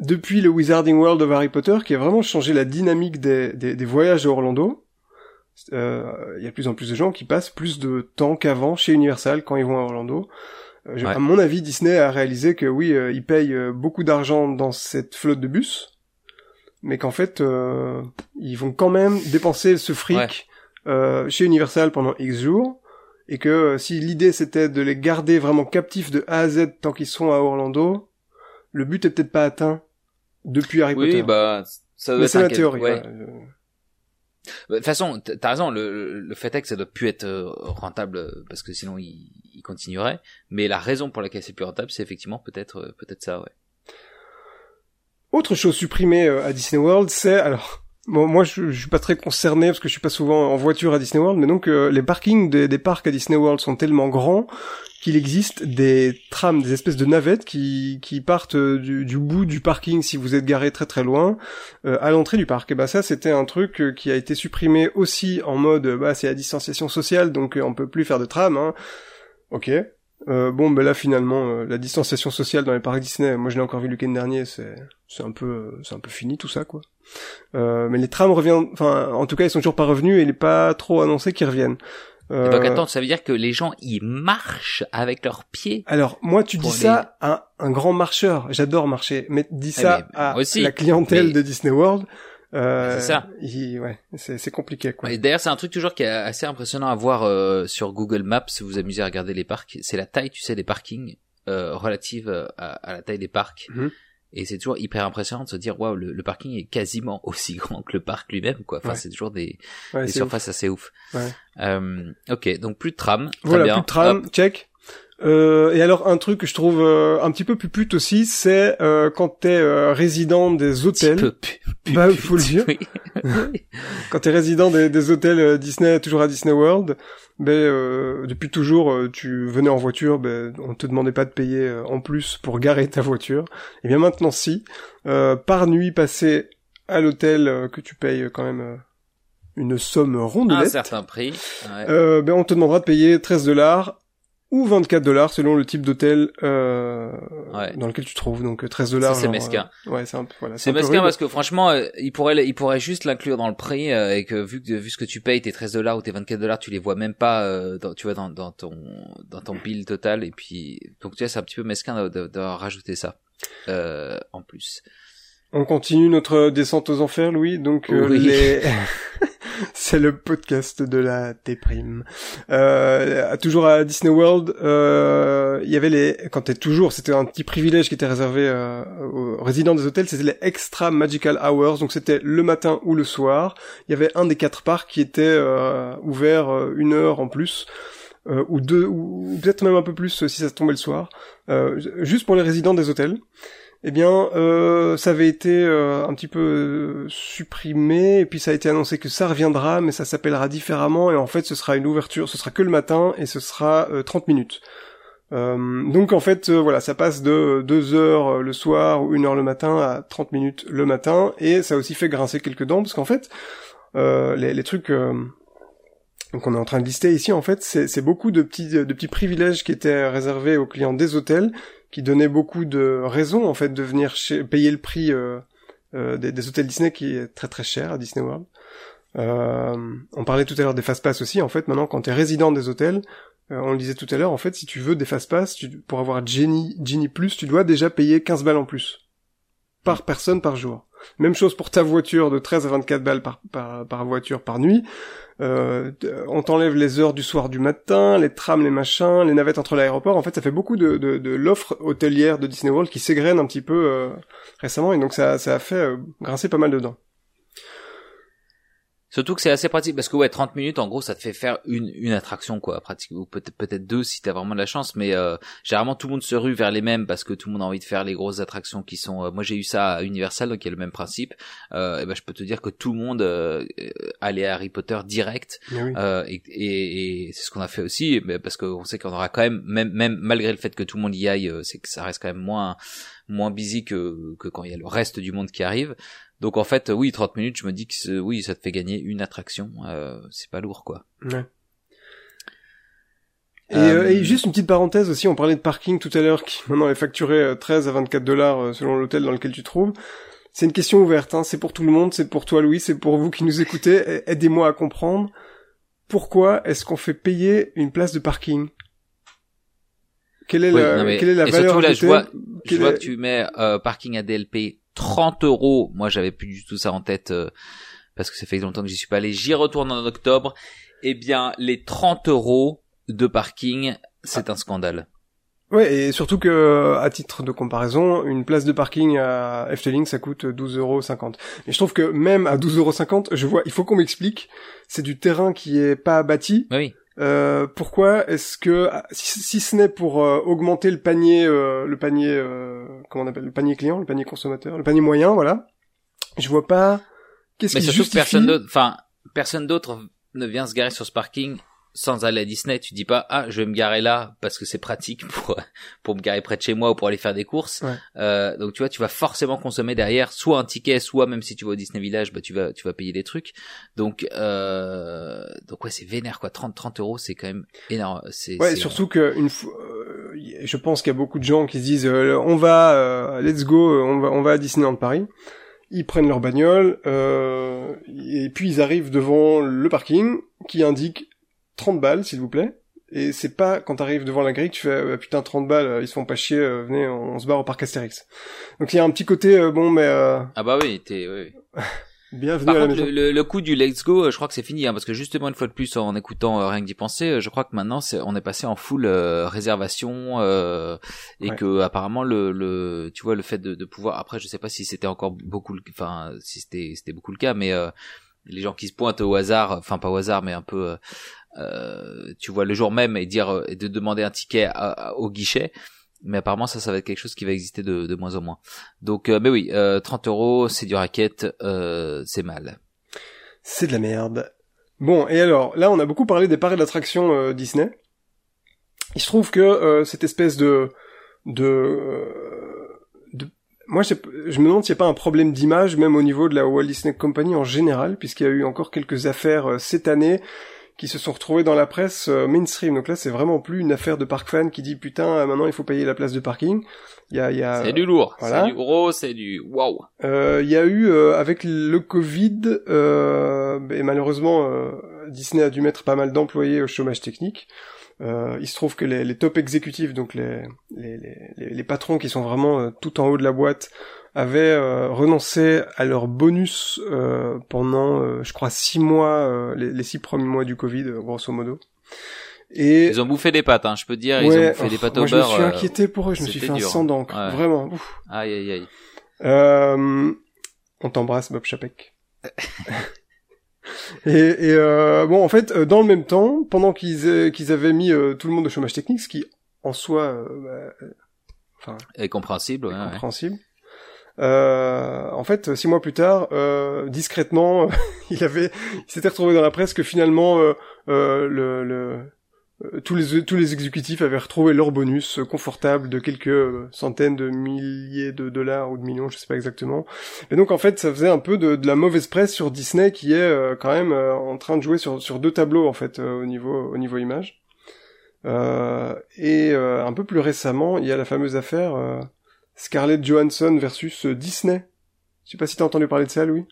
depuis le Wizarding World of Harry Potter, qui a vraiment changé la dynamique des, des, des voyages à Orlando, euh, il y a de plus en plus de gens qui passent plus de temps qu'avant chez Universal quand ils vont à Orlando. Euh, Ouais. À mon avis, Disney a réalisé que oui, euh, ils payent beaucoup d'argent dans cette flotte de bus, mais qu'en fait, ils vont quand même dépenser ce fric Ouais. chez Universal pendant X jours, et que si l'idée c'était de les garder vraiment captifs de A à Z tant qu'ils sont à Orlando, le but est peut-être pas atteint depuis Harry Potter. oui, bah ça doit Mais c'est quel- théorie. ouais. Bah, De toute façon, t'as raison. Le, le fait est que ça doit plus être euh, rentable euh, parce que sinon il, il continuerait. Mais la raison pour laquelle c'est plus rentable, c'est effectivement peut-être euh, peut-être ça, ouais. Autre chose supprimée à Disney World, c'est alors bon, moi je, je suis pas très concerné parce que je suis pas souvent en voiture à Disney World, mais donc euh, les parkings des, des parcs à Disney World sont tellement grands qu'il existe des trams, des espèces de navettes qui, qui partent euh, du, bout du parking si vous êtes garé très très loin euh, à l'entrée du parc. Et ben ça c'était un truc euh, qui a été supprimé aussi en mode bah c'est la distanciation sociale donc on peut plus faire de tram. Hein. Ok. Bon ben là finalement la distanciation sociale dans les parcs Disney, moi je l'ai encore vu le week-end dernier, c'est c'est un peu c'est un peu fini tout ça quoi. Mais les trams reviennent, enfin en tout cas ils sont toujours pas revenus et il est pas trop annoncé qu'ils reviennent. Euh, Donc attends, ça veut dire que les gens ils marchent avec leurs pieds. alors moi tu dis ça à un grand marcheur, j'adore marcher, mais dis Eh ça mais à moi aussi, la clientèle mais- de Disney World. Euh, C'est ça. il- ouais, c'est compliqué quoi. Et d'ailleurs, c'est un truc toujours qui est assez impressionnant à voir euh, sur Google Maps si vous vous amusez à regarder les parcs. C'est la taille, tu sais, des parkings euh, relative euh, à, à la taille des parcs. Mhm. Et c'est toujours hyper impressionnant de se dire, waouh, le, le parking est quasiment aussi grand que le parc lui-même, quoi. Enfin, Ouais. c'est toujours des, Ouais, des surfaces assez ouf. Ouais. Euh, ok, donc plus de tram. Voilà, bien. plus de tram, Hop. check. Euh, et alors un truc que je trouve euh, un petit peu pupute aussi, c'est euh, quand t'es euh, résident des Petit hôtels. peu pu- pu- Bah, faut le dire. oui. Quand t'es résident des, des hôtels euh, Disney, toujours à Disney World, ben euh, depuis toujours, euh, tu venais en voiture, ben on te demandait pas de payer euh, en plus pour garer ta voiture. Et bien maintenant, si euh, par nuit passée à l'hôtel que tu payes quand même une somme un rondelette, certain prix. Ouais. ben on te demandera de payer 13 dollars ou 24 dollars selon le type d'hôtel euh, Ouais. dans lequel tu te trouves. Donc euh, 13 dollars. c'est mesquin. euh, ouais, c'est un peu voilà. C'est mesquin parce que franchement, euh, il pourrait, il pourrait juste l'inclure dans le prix euh, et que vu que vu ce que tu payes, tes 13 dollars ou tes 24 dollars, tu les vois même pas, euh, dans, tu vois, dans, dans ton dans ton bill total. Et puis donc tu vois, c'est un petit peu mesquin de, de, de rajouter ça euh, en plus. On continue notre descente aux enfers, Louis. Donc euh, les... c'est le podcast de la déprime. Euh, toujours à Disney World, euh, il y avait les quand t'es toujours, c'était un petit privilège qui était réservé euh, aux résidents des hôtels, c'était les extra magical hours. Donc c'était le matin ou le soir. Il y avait un des quatre parcs qui était ouvert une heure en plus. ou deux, ou peut-être même un peu plus si ça tombait le soir, juste pour les résidents des hôtels eh bien, euh, ça avait été euh, un petit peu euh, supprimé, et puis ça a été annoncé que ça reviendra, mais ça s'appellera différemment, et en fait, ce sera une ouverture, ce sera que le matin, et ce sera 30 minutes. donc en fait, voilà, ça passe de 2 heures le soir ou 1 heure le matin à 30 minutes le matin, et ça a aussi fait grincer quelques dents, parce qu'en fait, les, les, trucs... donc on est en train de lister ici, en fait, c'est beaucoup de petits, de petits privilèges qui étaient réservés aux clients des hôtels, qui donnait beaucoup de raisons en fait de venir payer le prix euh, euh, des, hôtels Disney qui est très très cher à Disney World. Euh, on parlait tout à l'heure des fast pass aussi. En fait, maintenant, quand tu es résident des hôtels, on le disait tout à l'heure, en fait, si tu veux des fast pass, pour avoir Genie, Genie Plus, tu dois déjà payer 15 balles en plus par personne par jour. Même chose pour ta voiture de 13 à 24 balles par, voiture par nuit. Euh, on t'enlève les heures du soir du matin, les trams, les machins, les navettes entre l'aéroport. En fait, ça fait beaucoup de, de, l'offre hôtelière de Disney World qui s'égrène un petit peu euh, récemment, et donc ça, ça a fait euh, grincer pas mal dedans. Surtout que c'est assez pratique parce que ouais, 30 minutes en gros ça te fait faire une une attraction quoi, pratique ou peut-être peut-être deux si t'as vraiment de la chance. Mais euh, généralement tout le monde se rue vers les mêmes parce que tout le monde a envie de faire les grosses attractions qui sont euh, moi j'ai eu ça à Universal donc il y a le même principe. Euh, et ben je peux te dire que tout le monde euh, allait à Harry Potter direct. Et, et, et c'est ce qu'on a fait aussi mais parce qu'on sait qu'on aura quand même même même malgré le fait que tout le monde y aille c'est que ça reste quand même moins moins busy que que quand il y a le reste du monde qui arrive donc en fait, oui, 30 minutes, je me dis que oui, ça te fait gagner une attraction. Euh, c'est pas lourd, quoi. Ouais. Et, euh, et, juste une petite parenthèse aussi, on parlait de parking tout à l'heure, qui maintenant est facturé 13 à 24 dollars euh, selon l'hôtel dans lequel tu trouves. C'est une question ouverte, hein. c'est pour tout le monde, c'est pour toi Louis, c'est pour vous qui nous écoutez. Aidez-moi à comprendre pourquoi est-ce qu'on fait payer une place de parking? Quelle est la, quelle est la valeur surtout, là, je vois, je vois que tu mets euh, parking à DLP 30 euros. Moi, j'avais plus du tout ça en tête euh, parce que ça fait longtemps que j'y suis pas allé. J'y retourne en octobre. Eh bien, les 30 euros de parking, c'est un scandale. Ouais, et surtout que, à titre de comparaison, une place de parking à Efteling, ça coûte 12,50 euros. Mais je trouve que même à 12,50 euros, je vois, il faut qu'on m'explique, c'est du terrain qui est pas bâti. Oui. Euh, pourquoi est-ce que si, ce n'est pour euh, augmenter le panier, euh, le panier, euh, comment on appelle, le panier client, le panier consommateur, le panier moyen, voilà. Je vois pas. Qu'est-ce qui justifie... personne d'autre, enfin, personne d'autre ne vient se garer sur ce parking sans aller à Disney, tu dis pas ah je vais me garer là parce que c'est pratique pour pour me garer près de chez moi ou pour aller faire des courses. Euh, donc tu vois, tu vas forcément consommer derrière soit un ticket, soit même si tu vas au Disney Village, bah tu vas tu vas payer des trucs. Donc euh, donc ouais, c'est vénère quoi. 30 30 euros, c'est quand même énorme. C'est ouais, surtout que une fois, euh, je pense qu'il y a beaucoup de gens qui se disent euh, on va euh, let's go, on va on va à Disneyland Paris ils prennent leur bagnole euh, et puis ils arrivent devant le parking qui indique 30 balles, s'il vous plaît. Et c'est pas quand t'arrives devant la grille, tu fais euh, putain 30 balles, euh, ils se font pas chier, euh, venez, on, se barre au parc Astérix. Donc il y a un petit côté bon, mais ah bah oui, t'es oui. Bienvenue à la maison. Le, le, coup du let's go, je crois que c'est fini, hein, parce que justement une fois de plus, en écoutant rien que d'y penser, je crois que maintenant c'est, on est passé en full réservation et que apparemment le, le, tu vois, le fait de, de pouvoir, après je sais pas si c'était encore beaucoup, enfin si c'était c'était beaucoup le cas, mais les gens qui se pointent au hasard, enfin pas au hasard, mais un peu euh, tu vois le jour même et dire euh, et de demander un ticket au guichet. Mais apparemment ça ça va être quelque chose qui va exister de, de moins en moins. Donc euh, mais oui euh, 30 euros c'est du racket euh, c'est mal. C'est de la merde. Bon et alors là on a beaucoup parlé des parcs d'attractions Disney. Il se trouve que cette espèce de de, de moi, je, me demande s'il n'y a pas un problème d'image, même au niveau de la Walt Disney Company en général, puisqu'il y a eu encore quelques affaires cette année qui se sont retrouvés dans la presse euh, mainstream. Donc là, c'est vraiment plus une affaire de park fan qui dit putain, euh, maintenant il faut payer la place de parking. Il y a, y a c'est du lourd, c'est du gros, c'est du waouh. Euh, il y a eu avec le Covid et malheureusement Disney a dû mettre pas mal d'employés au chômage technique. il se trouve que les, les top exécutifs, donc les, les, les, les, patrons qui sont vraiment tout en haut de la boîte, avaient renoncé à leur bonus pendant, je crois, six mois, les, les, six premiers mois du Covid, grosso modo. Et ils ont bouffé des pâtes, hein, je peux te dire, ils ont bouffé des pâtes au moi beurre. Je me suis inquiété pour eux, je me suis fait un sang d'encre, vraiment. Ouf. Aïe aïe aïe. Euh, on t'embrasse, Bob Chapek. et, et euh, bon, en fait, euh, dans le même temps, pendant qu'ils qu'ils avaient mis euh, tout le monde au chômage technique, ce qui en soi, euh, bah, enfin, est compréhensible, ouais, compréhensible. En fait, six mois plus tard, discrètement, il avait, il s'était retrouvé dans la presse que finalement le, le euh, tous les tous les exécutifs avaient retrouvé leur bonus confortable de quelques euh, centaines de milliers de dollars ou de millions, je sais pas exactement. Et donc en fait, ça faisait un peu de, de la mauvaise presse sur Disney qui est euh, quand même en train de jouer sur sur deux tableaux en fait au niveau au niveau image. et un peu plus récemment, il y a la fameuse affaire Scarlett Johansson versus Disney. Je sais pas si t'as entendu parler de ça, Louis.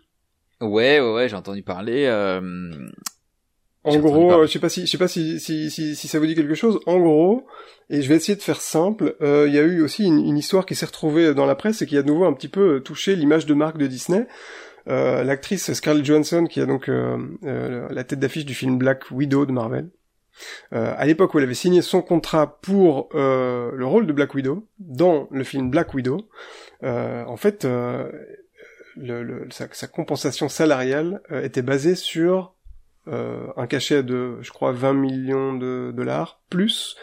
Ouais, ouais, ouais, j'ai entendu parler. En gros, euh, je sais pas si je sais pas si, si, si, si, ça vous dit quelque chose. En gros, et je vais essayer de faire simple, euh, il y a eu aussi une, une histoire qui s'est retrouvée dans la presse et qui a de nouveau un petit peu euh, touché l'image de marque de Disney. Euh, L'actrice Scarlett Johansson, qui a donc la tête d'affiche du film Black Widow de Marvel. À l'époque où elle avait signé son contrat pour le rôle de Black Widow dans le film Black Widow, en fait, le, le, sa, sa, compensation salariale était basée sur euh, un cachet de, je crois, 20 millions de dollars, plus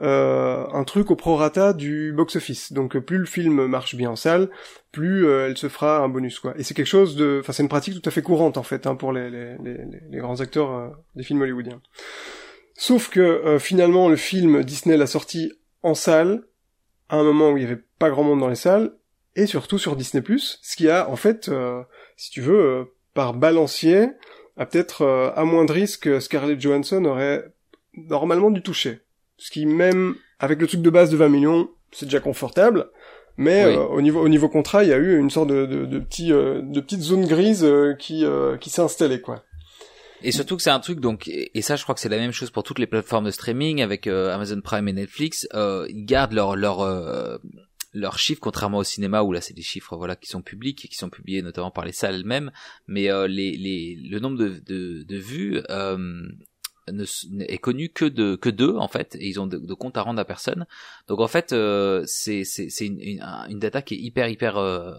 euh, un truc au prorata du box-office. Donc plus le film marche bien en salle, plus euh, elle se fera un bonus quoi. Et c'est quelque chose de, enfin c'est une pratique tout à fait courante en fait hein, pour les, les, les, les, grands acteurs euh, des films hollywoodiens. Sauf que euh, finalement le film Disney l'a sorti en salle à un moment où il y avait pas grand monde dans les salles et surtout sur Disney+, ce qui a en fait, si tu veux, par balancier a peut-être euh, amoindri ce que Scarlett Johansson aurait normalement dû toucher. Ce qui même avec le truc de base de 20 millions, c'est déjà confortable. Mais euh, au niveau au niveau contrat, il y a eu une sorte de de, de petit euh, de petite zone grise qui qui s'est installée quoi. Et surtout que c'est un truc donc et ça je crois que c'est la même chose pour toutes les plateformes de streaming avec Amazon Prime et Netflix, ils gardent leur leur leurs chiffres, contrairement au cinéma où là c'est des chiffres voilà qui sont publics et qui sont publiés notamment par les salles elles-mêmes, mais euh, les, les, le nombre de, de, de vues euh, ne, est connu que de que d'eux en fait et ils ont de, de comptes à rendre à personne. Donc en fait euh, c'est c'est c'est une, une, une, data qui est hyper hyper euh,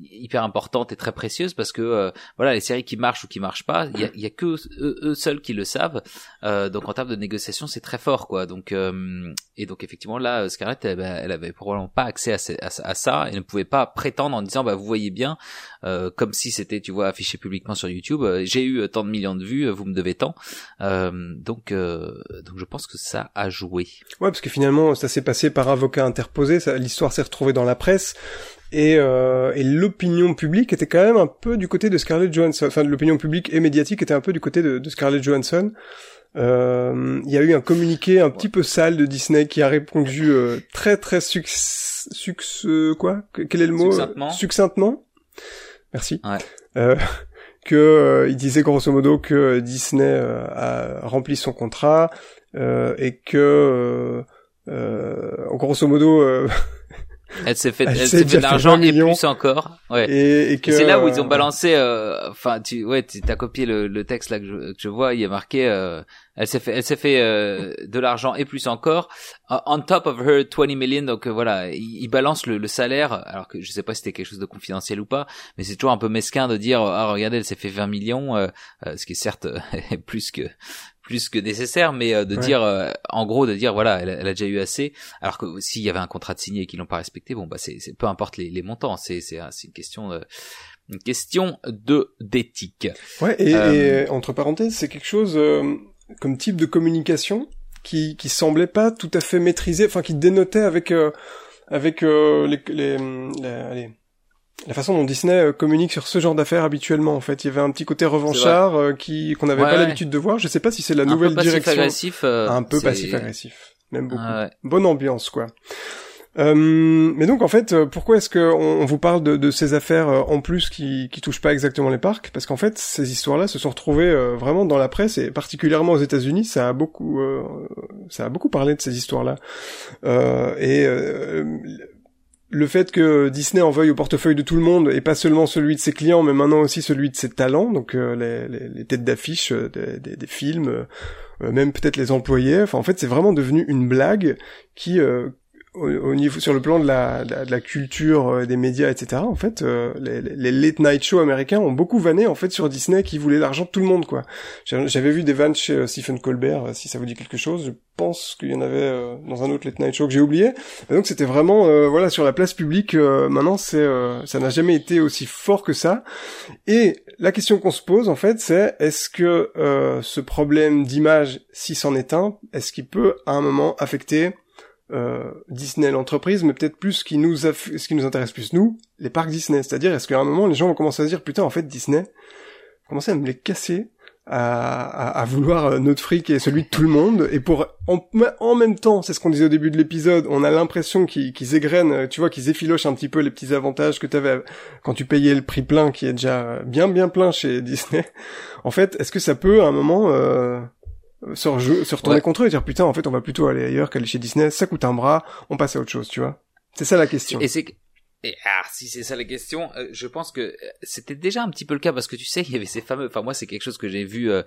hyper importante et très précieuse parce que euh, voilà les séries qui marchent ou qui marchent pas il y a, y a, que eux, seuls qui le savent. Euh, donc en termes de négociation c'est très fort quoi. Donc euh, et donc effectivement là Scarlett elle, elle, avait probablement pas accès à, ça et ne pouvait pas prétendre en disant bah vous voyez bien comme si c'était tu vois affiché publiquement sur YouTube j'ai eu tant de millions de vues vous me devez tant. Donc donc je pense que ça a joué. Ouais parce que finalement ça s'est passé par avocat interposé l'histoire s'est retrouvée dans la presse et, euh, et l'opinion publique était quand même un peu du côté de Scarlett Johansson. Enfin, l'opinion publique et médiatique était un peu du côté de, de Scarlett Johansson. Euh, il y a eu un communiqué un petit peu sale de Disney qui a répondu euh, très très succ... succ... quoi? Quel est le mot? Succinctement. Succinctement. Merci. Ouais. Euh, que euh, il disait grosso modo que Disney euh, a rempli son contrat et que grosso modo Elle s'est fait, elle, s'est fait de l'argent et plus encore. Ouais. Et, et que c'est là où ils ont balancé. Euh, enfin, tu, ouais, t'as copié le, le, texte là que je, que je, vois. Il est marqué. Euh, elle s'est fait, elle s'est fait euh, de l'argent et plus encore. on top of her 20 million. Donc euh, voilà, il, il balance le, le, salaire. Alors que je sais pas si c'était quelque chose de confidentiel ou pas, mais c'est toujours un peu mesquin de dire ah regardez, elle s'est fait 20 millions, ce qui est certes plus que plus que nécessaire, mais euh, de dire, euh, en gros, de dire voilà, elle, a déjà eu assez. Alors que s'il y avait un contrat de signé et qu'ils l'ont pas respecté, bon bah c'est, peu importe les, les montants, c'est c'est une question de, une question de d'éthique. Ouais, et, euh, entre parenthèses, c'est quelque chose comme type de communication qui qui semblait pas tout à fait maîtrisé, enfin qui dénotait avec avec les, les, les la façon dont Disney euh, communique sur ce genre d'affaires habituellement en fait. Il y avait un petit côté revanchard euh, qui qu'on n'avait pas l'habitude de voir. Je sais pas si c'est la nouvelle direction. agressif, euh, un peu passif agressif. Même beaucoup. Bonne ambiance quoi. Euh, mais donc en fait, pourquoi est-ce qu'on on vous parle de, de, ces affaires en plus qui, qui touchent pas exactement les parcs? Parce qu'en fait, ces histoires-là se sont retrouvées vraiment dans la presse et particulièrement aux États-Unis, ça a beaucoup, ça a beaucoup parlé de ces histoires-là. et le fait que Disney en veuille au portefeuille de tout le monde et pas seulement celui de ses clients, mais maintenant aussi celui de ses talents, donc euh, les, têtes d'affiche euh, des, films, euh, même peut-être les employés. Enfin, en fait, c'est vraiment devenu une blague qui au, niveau sur le plan de la, de la, culture euh, des médias etc en fait euh, les, les, late night shows américains ont beaucoup vanné en fait sur Disney qui voulait l'argent de tout le monde quoi. J'avais vu des vannes chez euh, Stephen Colbert si ça vous dit quelque chose. Je pense qu'il y en avait dans un autre late night show que j'ai oublié. Et donc c'était vraiment voilà sur la place publique maintenant c'est ça n'a jamais été aussi fort que ça. Et la question qu'on se pose en fait c'est est-ce que ce problème d'image si c'en est un est-ce qu'il peut à un moment affecter euh, Disney l'entreprise, mais peut-être plus ce qui nous ce qui nous intéresse plus nous, les parcs Disney. C'est-à-dire, est-ce qu'à un moment les gens vont commencer à se dire putain en fait Disney, commencer à me les casser, à, à, vouloir euh, notre fric et celui de tout le monde, et pour en, en même temps, c'est ce qu'on disait au début de l'épisode, on a l'impression qu'ils qu'ils égrènent, euh, tu vois, qu'ils effilochent un petit peu les petits avantages que tu avais quand tu payais le prix plein, qui est déjà bien bien plein chez Disney. En fait, est-ce que ça peut à un moment euh, se, retourner contre eux et dire putain en fait on va plutôt aller ailleurs qu'aller chez Disney ça coûte un bras on passe à autre chose tu vois. C'est ça la question. Et c'est et ah, si c'est ça la question, euh, je pense que euh, c'était déjà un petit peu le cas parce que tu sais, il y avait ces fameux. Enfin, moi, c'est quelque chose que j'ai vu euh,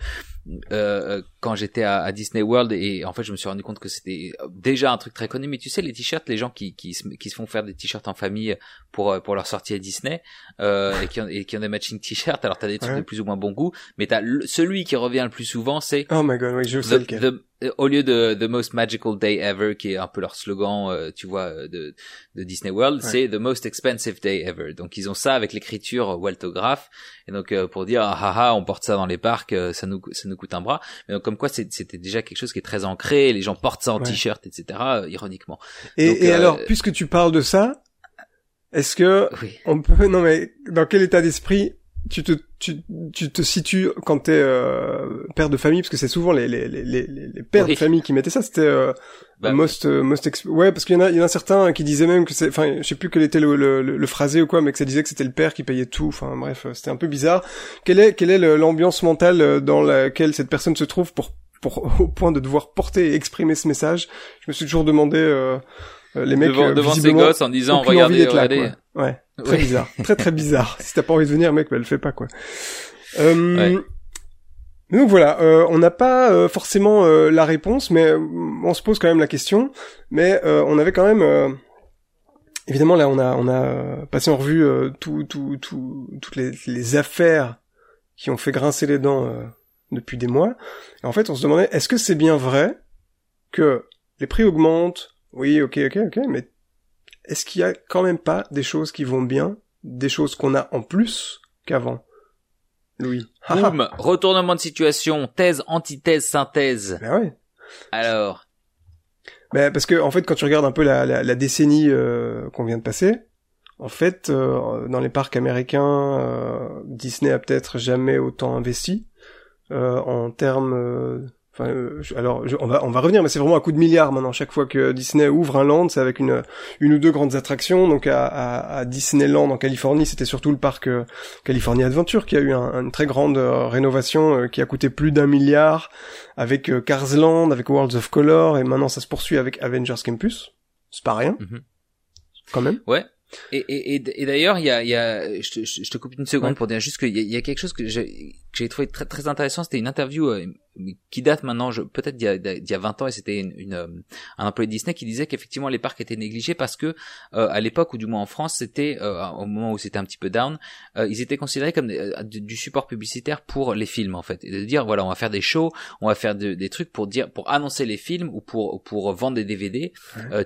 euh quand j'étais à, à, Disney World et en fait, je me suis rendu compte que c'était déjà un truc très connu. Mais tu sais, les t-shirts, les gens qui, qui, se, qui se font faire des t-shirts en famille pour pour leur sortie à Disney et qui, ont, et, qui ont, des matching t-shirts. Alors, t'as des trucs de plus ou moins bon goût, mais t'as celui qui revient le plus souvent, c'est. Oh my god, oui, je sais lequel au lieu de The Most Magical Day Ever, qui est un peu leur slogan, euh, tu vois, euh, de, de Disney World, c'est The Most Expensive Day Ever. Donc ils ont ça avec l'écriture waltographe, et donc euh, pour dire ah ah ah, on porte ça dans les parcs, ça nous ça nous coûte un bras. Mais donc comme quoi c'était déjà quelque chose qui est très ancré, les gens portent ça en t-shirt, etc. ironiquement. Et, et alors, puisque tu parles de ça, est-ce que on peut non mais dans quel état d'esprit tu te tu, tu te situes quand t'es euh, père de famille parce que c'est souvent les les les les, les pères de famille qui mettaient ça c'était euh, bah, most euh, most ouais parce qu'il y en a il y en a certains qui disaient même que c'est enfin je sais plus quel était le, le, le, phrasé ou quoi mais que ça disait que c'était le père qui payait tout enfin bref euh, c'était un peu bizarre. Quelle est quelle est l'ambiance mentale euh, dans laquelle cette personne se trouve pour pour au point de devoir porter et exprimer ce message? Je me suis toujours demandé euh, les mecs devant, devant ses gosses en disant regardez regardez. ouais Très bizarre. très très bizarre. Si t'as pas envie de venir, mec, bah, le fais pas, quoi. Euh, Donc voilà, euh, on n'a pas euh, forcément euh, la réponse, mais on se pose quand même la question. Mais on avait quand même, évidemment là, on a on a passé en revue tout, tout, tout, toutes les, les, affaires qui ont fait grincer les dents depuis des mois. Et en fait, on se demandait, est-ce que c'est bien vrai que les prix augmentent? Oui, ok, ok, ok, mais est-ce qu'il y a quand même pas des choses qui vont bien, des choses qu'on a en plus qu'avant? Louis. Boum, retournement de situation, thèse, antithèse, synthèse. Ben ouais. Alors? Ben parce que en fait, quand tu regardes un peu la, la, décennie euh, qu'on vient de passer, en fait, euh, dans les parcs américains, euh, Disney a peut-être jamais autant investi en termes Enfin, euh, alors, on va on va revenir, mais c'est vraiment un coup de milliard maintenant. Chaque fois que Disney ouvre un land, c'est avec une une ou deux grandes attractions. Donc à, à, à Disneyland en Californie, c'était surtout le parc euh, California Adventure qui a eu un, une très grande euh, rénovation qui a coûté plus d'un milliard, avec Cars Land, avec Worlds of Color, et maintenant ça se poursuit avec Avengers Campus. C'est pas rien, mm-hmm. quand même. Ouais. Et, et, et, d'ailleurs, il y a, y a je, te, je, te coupe une seconde pour dire juste qu'il y, y, a quelque chose que j'ai trouvé très, très intéressant. C'était une interview euh, qui date maintenant, peut-être d'il y, y, a 20 ans, et c'était une, une, euh, un employé de Disney qui disait qu'effectivement les parcs étaient négligés parce que euh, à l'époque, ou du moins en France, c'était au moment où c'était un petit peu down, ils étaient considérés comme du support publicitaire pour les films en fait, et de dire voilà, on va faire des shows, on va faire des trucs pour dire pour annoncer les films ou pour pour vendre des DVD,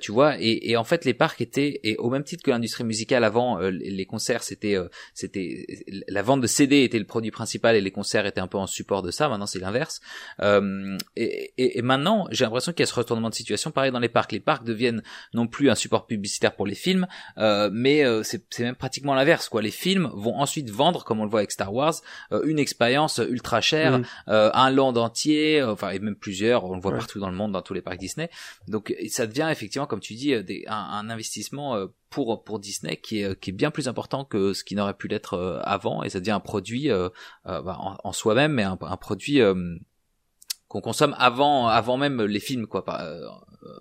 tu vois. Et, et en fait, les parcs étaient et au même titre que l'industrie musicale avant, les concerts c'était c'était la vente de CD était le produit principal et les concerts étaient un peu en support de ça. Maintenant, c'est l'inverse. Euh, et, et, et, maintenant, j'ai l'impression qu'il y a ce retournement de situation. Pareil dans les parcs, les parcs deviennent non plus un support publicitaire pour les films, euh, mais euh, c'est même pratiquement l'inverse. Quoi, les films vont ensuite vendre, comme on le voit avec Star Wars, euh, une expérience ultra chère, mm. euh, un land entier, enfin et même plusieurs. On le voit partout dans le monde, dans tous les parcs Disney. Donc ça devient effectivement, comme tu dis, des, un, un, investissement pour pour Disney qui est qui est bien plus important que ce qui n'aurait pu l'être avant et ça devient un produit euh, bah, en, en soi-même mais un, un produit qu'on consomme avant avant même les films quoi par, euh,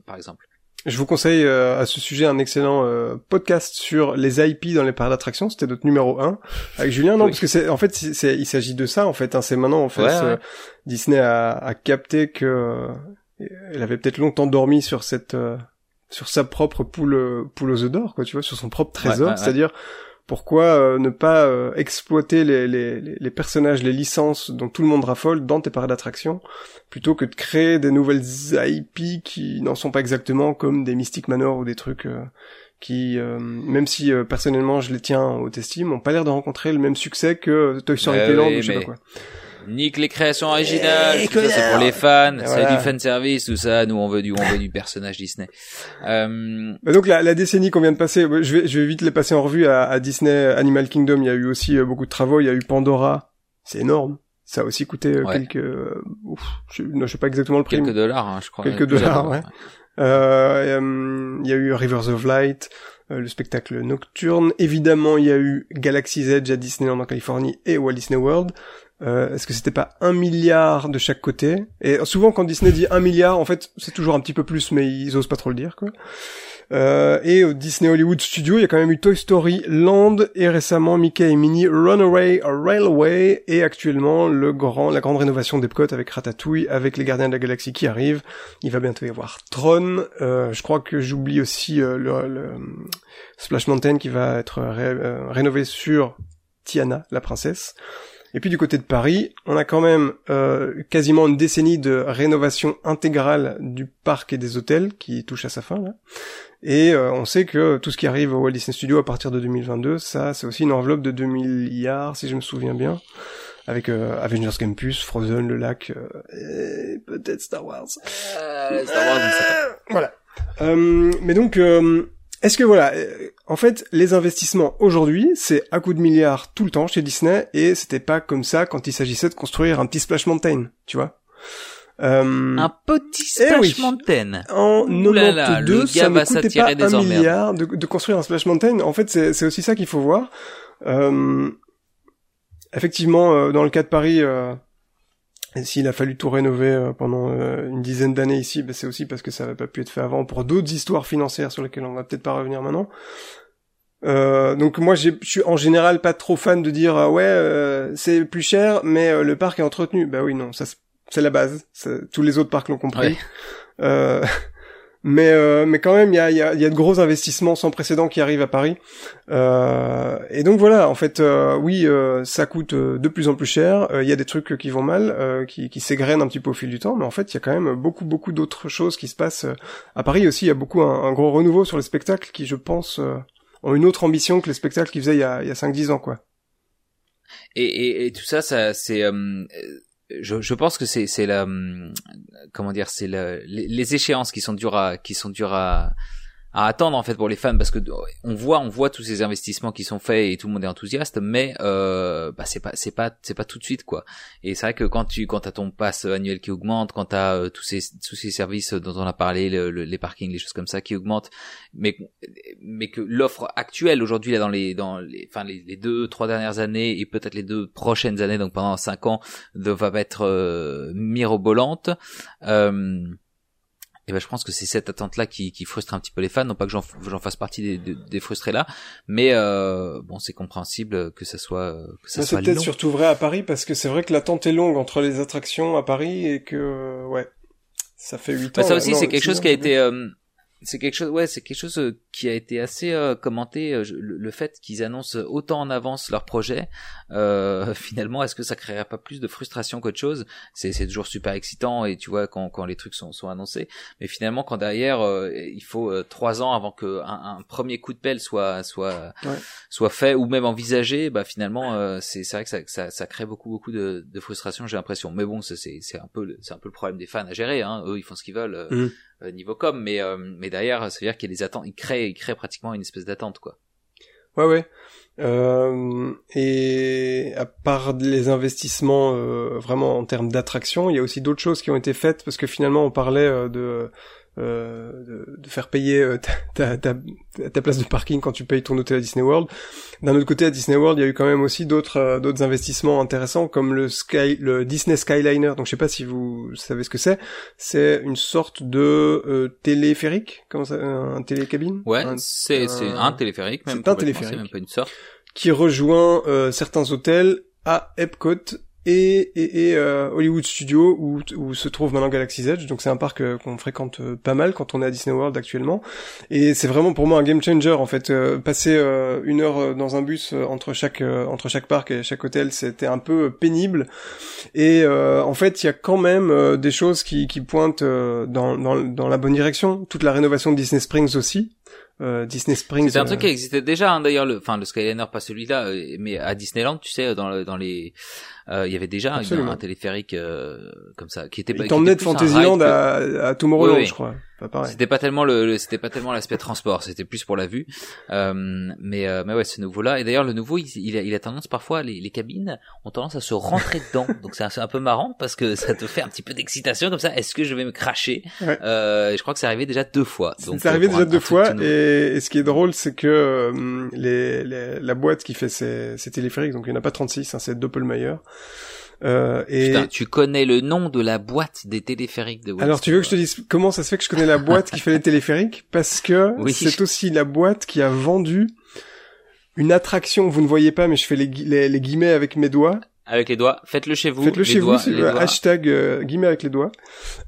par exemple je vous conseille euh, à ce sujet un excellent euh, podcast sur les IP dans les parcs d'attractions. C'était notre numéro 1 avec Julien. Non, parce que c'est en fait c'est il s'agit de ça en fait. Hein, c'est maintenant en fait Disney a, a, capté que elle avait peut-être longtemps dormi sur cette sur sa propre poule poule aux œufs d'or quoi. Tu vois, sur son propre trésor. C'est-à-dire pourquoi euh, ne pas euh, exploiter les, les, les, personnages, les licences dont tout le monde raffole dans tes parcs d'attractions, plutôt que de créer des nouvelles IP qui n'en sont pas exactement comme des Mystic Manor ou des trucs euh, qui, même si personnellement je les tiens au estime, ont pas l'air de rencontrer le même succès que Toy Story bah Playland ou je sais pas quoi. Nique les créations originales, tout ça c'est pour les fans, c'est du fan service, tout ça. Nous on veut du, on veut du personnage Disney. Euh... donc la, la décennie qu'on vient de passer, je vais, je vais vite les passer en revue à, à, Disney Animal Kingdom. Il y a eu aussi euh, beaucoup de travaux. Il y a eu Pandora, c'est énorme. Ça a aussi coûté euh, quelques, ouf, je, ne sais pas exactement le prix. Quelques dollars, hein, je crois. Quelques dollars, ouais. Euh, il y a eu Rivers of Light, le spectacle nocturne. Évidemment, il y a eu Galaxy's Edge à Disneyland en Californie et Walt Disney World. Euh, Est-ce que c'était pas un milliard de chaque côté? Et souvent quand Disney dit un milliard, en fait c'est toujours un petit peu plus, mais ils osent pas trop le dire quoi. Euh, et au Disney Hollywood Studio, il y a quand même eu Toy Story Land et récemment Mickey et Minnie Runaway Railway et actuellement le grand, la grande rénovation d'Epcot avec Ratatouille, avec les Gardiens de la Galaxie qui arrivent. Il va bientôt y avoir Tron. Euh, je crois que j'oublie aussi euh, le, le, Splash Mountain qui va être euh, rénové sur Tiana, la princesse. Et puis du côté de Paris, on a quand même euh, quasiment une décennie de rénovation intégrale du parc et des hôtels qui touche à sa fin là. Et euh, on sait que tout ce qui arrive au Walt Disney Studio à partir de 2022, ça c'est aussi une enveloppe de 2 milliards si je me souviens bien, avec euh, Avengers Campus, Frozen, le lac, et peut-être Star Wars. Star Wars, voilà. mais donc est-ce que voilà, euh, en fait, les investissements aujourd'hui, c'est à coup de milliards tout le temps chez Disney, et c'était pas comme ça quand il s'agissait de construire un petit Splash Mountain, tu vois euh... Un petit eh Splash Mountain. En 92, ça ne coûtait pas un milliard de, de, construire un Splash Mountain. En fait, c'est aussi ça qu'il faut voir. Euh... Effectivement, euh, dans le cas de Paris, euh, et s'il a fallu tout rénover euh, pendant euh, une dizaine d'années ici, bah, c'est aussi parce que ça n'avait pas pu être fait avant pour d'autres histoires financières sur lesquelles on va peut-être pas revenir maintenant. Euh, donc moi je suis en général pas trop fan de dire ouais euh, c'est plus cher mais le parc est entretenu. Bah oui non ça c'est la base. Tous les autres parcs l'ont compris. Ouais. mais euh, mais quand même il y a, y, a, y a de gros investissements sans précédent qui arrivent à Paris. Euh, et donc voilà en fait euh, oui euh, ça coûte euh, de plus en plus cher. Il y a des trucs qui vont mal qui, qui s'égrènent un petit peu au fil du temps. Mais en fait il y a quand même beaucoup beaucoup d'autres choses qui se passent à Paris aussi. Il y a beaucoup un, gros renouveau sur les spectacles qui je pense ont une autre ambition que les spectacles qu'ils faisaient il y a, il y a 5-10 ans quoi. Et, et, et tout ça ça c'est je, je, pense que c'est la comment dire c'est les, échéances qui sont dures à qui sont dures à à attendre en fait pour les fans parce que on voit on voit tous ces investissements qui sont faits et tout le monde est enthousiaste mais euh, bah c'est pas c'est pas c'est pas tout de suite quoi. Et c'est vrai que quand tu quand t'as ton pass annuel qui augmente quand t'as euh, tous ces tous ces services dont on a parlé les parkings les choses comme ça qui augmentent mais mais que l'offre actuelle aujourd'hui là dans les dans les enfin les, deux trois dernières années et peut-être les deux prochaines années donc pendant cinq ans va être euh, mirobolante euh, et ben je pense que c'est cette attente là qui, qui frustre un petit peu les fans. Non pas que j'en j'en fasse partie des, des, frustrés là mais euh, bon c'est compréhensible que ça soit que ça, c'est peut-être surtout vrai à Paris parce que c'est vrai que l'attente est longue entre les attractions à Paris et que ouais ça fait huit bah, ans ça aussi c'est quelque chose qui a été euh, c'est quelque chose ouais c'est quelque chose euh, qui a été assez euh, commenté euh, le, fait qu'ils annoncent autant en avance leur projet euh, finalement est-ce que ça créerait pas plus de frustration qu'autre chose? C'est c'est toujours super excitant et tu vois quand quand les trucs sont sont annoncés. Mais finalement quand derrière il faut trois ans avant que un, un, premier coup de pelle soit soit soit fait ou même envisagé bah finalement c'est c'est vrai que ça, ça, ça crée beaucoup beaucoup de, de frustration j'ai l'impression. Mais bon c'est c'est un peu c'est un peu le problème des fans à gérer hein. Eux ils font ce qu'ils veulent mmh. Euh, niveau com, mais euh, mais derrière, ça veut dire qu'il des attentes, il crée, il crée pratiquement une espèce d'attente, quoi. Ouais, ouais. Euh, et à part les investissements euh, vraiment en termes d'attraction, il y a aussi d'autres choses qui ont été faites parce que finalement on parlait de euh, de, de, faire payer euh, ta, ta, ta, place de parking quand tu payes ton hôtel à Disney World. D'un autre côté, à Disney World, il y a eu quand même aussi d'autres euh, d'autres investissements intéressants comme le Sky, le Disney Skyliner. Donc je sais pas si vous savez ce que c'est. C'est une sorte de téléphérique, comment ça, un télécabine? Ouais, c'est c'est un téléphérique même. C'est un téléphérique. Même pas une sorte. Qui rejoint certains hôtels à Epcot et, et, et euh, Hollywood Studios où, où se trouve maintenant Galaxy's Edge. Donc c'est un parc euh, qu'on fréquente euh, pas mal quand on est à Disney World actuellement. Et c'est vraiment pour moi un game changer en fait. Passer une heure dans un bus entre chaque entre chaque parc et chaque hôtel c'était un peu pénible. Et en fait il y a quand même des choses qui, qui pointent dans, dans, dans la bonne direction. Toute la rénovation de Disney Springs aussi. Euh, Disney Springs. C'est un truc qui existait déjà, hein, d'ailleurs, le, enfin le Skyliner, pas celui-là, mais à Disneyland, tu sais, dans, le, dans les, euh, il y avait déjà un, téléphérique euh, comme ça qui était. Il t'emmenait de Fantasyland à, à Tomorrowland, je crois. C'était pas tellement le, c'était pas tellement l'aspect transport, c'était plus pour la vue. Euh, mais euh, mais ouais, ce nouveau-là. Et d'ailleurs, le nouveau, il, il, a, il, a, tendance parfois les, les cabines ont tendance à se rentrer dedans. Donc c'est un, un, peu marrant parce que ça te fait un petit peu d'excitation comme ça. Est-ce que je vais me cracher euh, Je crois que c'est arrivé déjà deux fois. C'est arrivé déjà deux fois. Et, ce qui est drôle, c'est que euh, les, les, la boîte qui fait ces, ces téléphériques, donc il n'y en a pas 36, hein, c'est Doppelmayr. Euh, et... Putain, tu connais le nom de la boîte des téléphériques de Walt Alors tu veux que je te dise comment ça se fait que je connais la boîte qui fait les téléphériques? Parce que c'est aussi la boîte qui a vendu une attraction, vous ne voyez pas, mais je fais les, les, guillemets avec mes doigts. Avec les doigts, faites-le chez vous. Faites-le chez vous, hashtag euh, guillemets avec les doigts.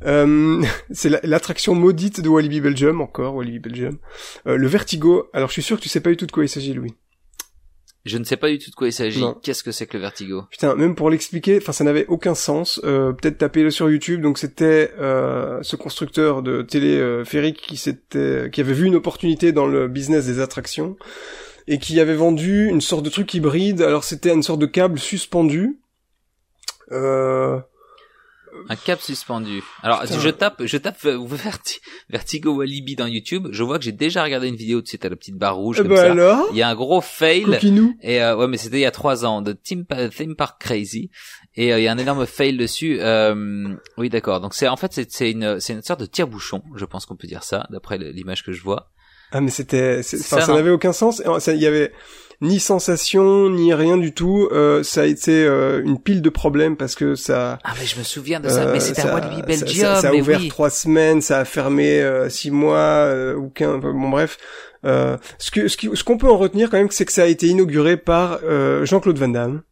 Euh, c'est l'attraction maudite de Walibi Belgium, encore Walibi Belgium. Euh, le Vertigo, alors je suis sûr que tu sais pas du tout de quoi il s'agit, Louis. Je ne sais pas du tout de quoi il s'agit. Qu'est-ce que c'est que le vertigo? Putain, même pour l'expliquer, enfin ça n'avait aucun sens. Euh, Peut-être taper-le sur YouTube. Donc c'était euh, ce constructeur de téléphérique qui s'était, qui avait vu une opportunité dans le business des attractions et qui avait vendu une sorte de truc hybride. Alors c'était une sorte de câble suspendu. Euh, un cap suspendu. Alors, je tape, je tape Vertigo Walibi dans YouTube. Je vois que j'ai déjà regardé une vidéo de cette la petite barre rouge eh comme ben ça. Alors? Il y a un gros fail. Et euh, ouais, mais c'était il y a trois ans de Theme, Park Crazy. Et euh, il y a un énorme fail dessus. Euh, oui, d'accord. Donc c'est en fait c'est une c'est une sorte de tire-bouchon. Je pense qu'on peut dire ça d'après l'image que je vois. Ah mais c'était, ça, ça n'avait aucun sens. Il y avait ni sensation ni rien du tout. Euh, ça a été euh, une pile de problèmes parce que ça. Ah mais je me souviens de ça. mais c'était à Walibi Belgium. Ça, ça, a ouvert trois semaines, ça a fermé euh, six mois ou quinze. Bon bref. ce que ce qu'on peut en retenir quand même, c'est que ça a été inauguré par Jean-Claude Van Damme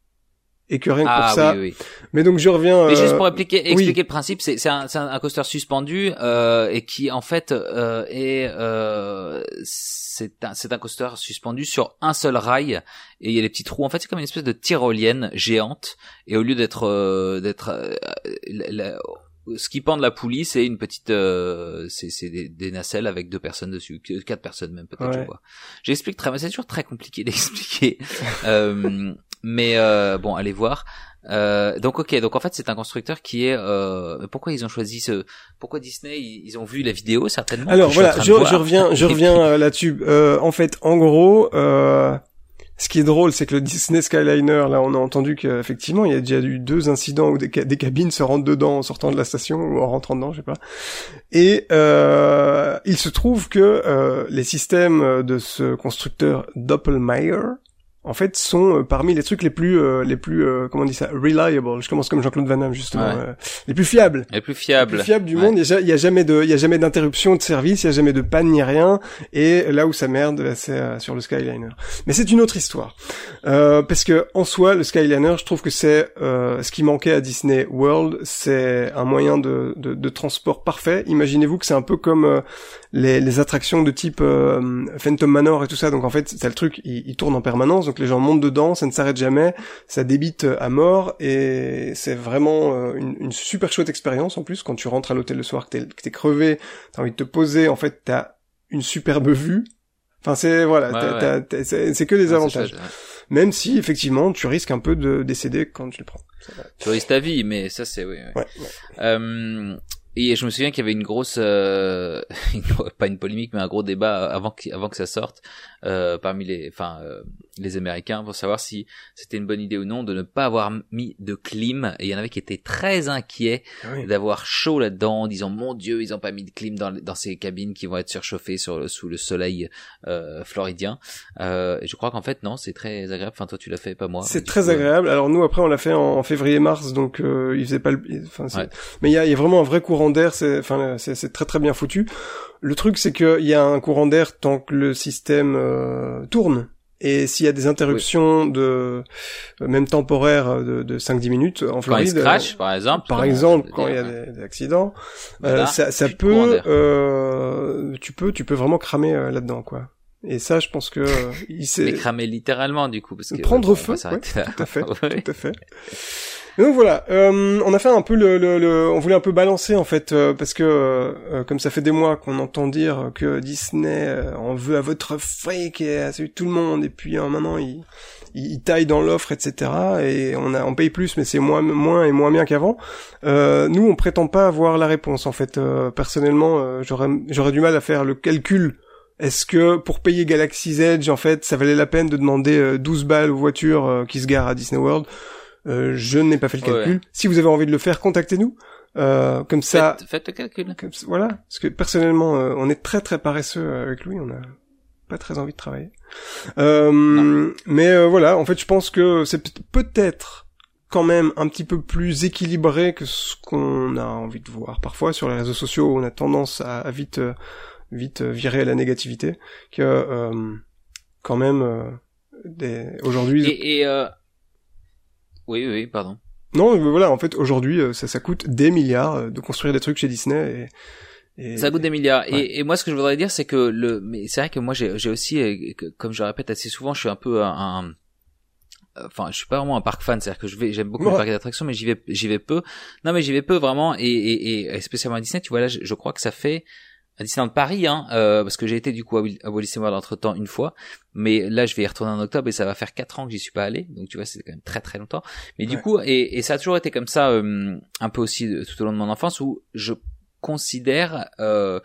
et que rien que pour ah ça. Oui, oui. Mais donc je reviens. Mais juste pour expliquer, expliquer le principe, c'est c'est un, un, un, coaster suspendu euh, et qui en fait euh, est euh, c'est un c'est un coaster suspendu sur un seul rail et il y a les petits trous. En fait, c'est comme une espèce de tyrolienne géante et au lieu d'être euh, d'être euh, ce qui pend de la poulie, c'est une petite, euh, c'est des, des, nacelles avec deux personnes dessus, quatre personnes même peut-être. Ouais. J'explique très, c'est toujours très compliqué d'expliquer. euh, mais euh, bon, allez voir. Euh, donc ok, donc en fait c'est un constructeur qui est. Euh, pourquoi ils ont choisi ce Pourquoi Disney ils, ont vu la vidéo certainement. Alors voilà, je, je, reviens, je reviens euh, là-dessus. Euh, en fait, en gros, euh, ce qui est drôle, c'est que le Disney Skyliner, là, on a entendu qu'effectivement, il y a déjà eu deux incidents où des, des, cabines se rentrent dedans en sortant de la station ou en rentrant dedans, je sais pas. Et euh, il se trouve que les systèmes de ce constructeur Doppelmayr, en fait sont euh, parmi les trucs les plus euh, les plus euh, comment on dit ça reliable. Je commence comme Jean-Claude Van Damme justement les plus fiables. Les plus fiables. Les plus fiables du monde. Il y, a, jamais de il y a jamais d'interruption de service il y a jamais de panne ni rien. Et là où ça merde c'est sur le Skyliner. Mais c'est une autre histoire. Parce que en soi le Skyliner je trouve que c'est ce qui manquait à Disney World c'est un moyen de, de, de transport parfait. Imaginez-vous que c'est un peu comme les, les attractions de type Phantom Manor et tout ça. Donc en fait c'est le truc il, il tourne en permanence. Donc les gens montent dedans, ça ne s'arrête jamais, ça débite euh, à mort et c'est vraiment euh, une, super chouette expérience en plus quand tu rentres à l'hôtel le soir, que t'es, crevé, t'as envie de te poser, en fait t'as une superbe vue. Enfin c'est voilà, c'est, que des avantages. Même si effectivement tu risques un peu de décéder quand tu le prends. Tu risques ta vie, mais ça c'est oui. Euh, et je me souviens qu'il y avait une grosse, euh, pas une polémique, mais un gros débat avant que, avant que ça sorte euh, parmi les, enfin, les Américains pour savoir si c'était une bonne idée ou non de ne pas avoir mis de clim. Et il y en avait qui étaient très inquiets ah d'avoir chaud là-dedans, en disant mon Dieu, ils ont pas mis de clim dans, dans ces cabines qui vont être surchauffées sur, sous le soleil euh, floridien. Euh, et je crois qu'en fait non, c'est très agréable. Enfin toi tu l'as fait, pas moi. C'est très agréable. Alors nous après on l'a fait en, février-mars, donc euh, il faisait pas le. Enfin, mais il y a, y a, vraiment un vrai courant d'air. C'est enfin c'est très très bien foutu. Le truc c'est qu'il y a un courant d'air tant que le système euh, tourne. Et s'il y a des interruptions de euh, même temporaires de, de 5-10 minutes en Floride, quand il crash, par exemple, par exemple quand il y a des, accidents, euh, ça, ça peut, euh, tu peux, tu peux vraiment cramer là-dedans, quoi. Et ça, je pense que il s'est. cramer littéralement, du coup, parce que prendre feu, tout à fait, tout à fait donc voilà, euh, on a fait un peu le, le, on voulait un peu balancer en fait euh, parce que euh, comme ça fait des mois qu'on entend dire que Disney en veut à votre fric et à celui tout le monde et puis maintenant il il taille dans l'offre etc et on a on paye plus mais c'est moins moins et moins bien qu'avant. nous on prétend pas avoir la réponse en fait. personnellement j'aurais j'aurais du mal à faire le calcul est-ce que pour payer Galaxy's Edge, en fait, ça valait la peine de demander 12 balles aux voitures qui se garent à Disney World? Euh, je n'ai pas fait le calcul. Si vous avez envie de le faire, contactez-nous. Euh, comme ça. Faites, le calcul. voilà. Parce que personnellement, euh, on est très très paresseux avec Louis. On a pas très envie de travailler. Euh, mais euh, voilà. En fait, je pense que c'est peut-être quand même un petit peu plus équilibré que ce qu'on a envie de voir. Parfois, sur les réseaux sociaux, on a tendance à, vite vite virer à la négativité. Que quand même aujourd'hui. Et, et oui, oui, pardon. Non, voilà, en fait, aujourd'hui, euh, ça, ça coûte des milliards euh, de construire des trucs chez Disney. Et, Ça coûte des milliards. Et, moi, ce que je voudrais dire, c'est que le, mais c'est vrai que moi, j'ai aussi, euh, comme je le répète assez souvent, je suis un peu un, enfin, je suis pas vraiment un parc fan, c'est-à-dire que je vais, j'aime beaucoup le parc d'attractions, mais j'y vais, j'y vais peu. Non, mais j'y vais peu vraiment, et, et, et spécialement à Disney, tu vois là, je crois que ça fait à Disneyland Paris, hein, euh, parce que j'ai été du coup à, World entre temps une fois, mais là je vais y retourner en octobre et ça va faire quatre ans que j'y suis pas allé, donc tu vois c'est quand même très très longtemps. Mais du coup et, et, ça a toujours été comme ça, euh, un peu aussi tout au long de mon enfance où je considère euh,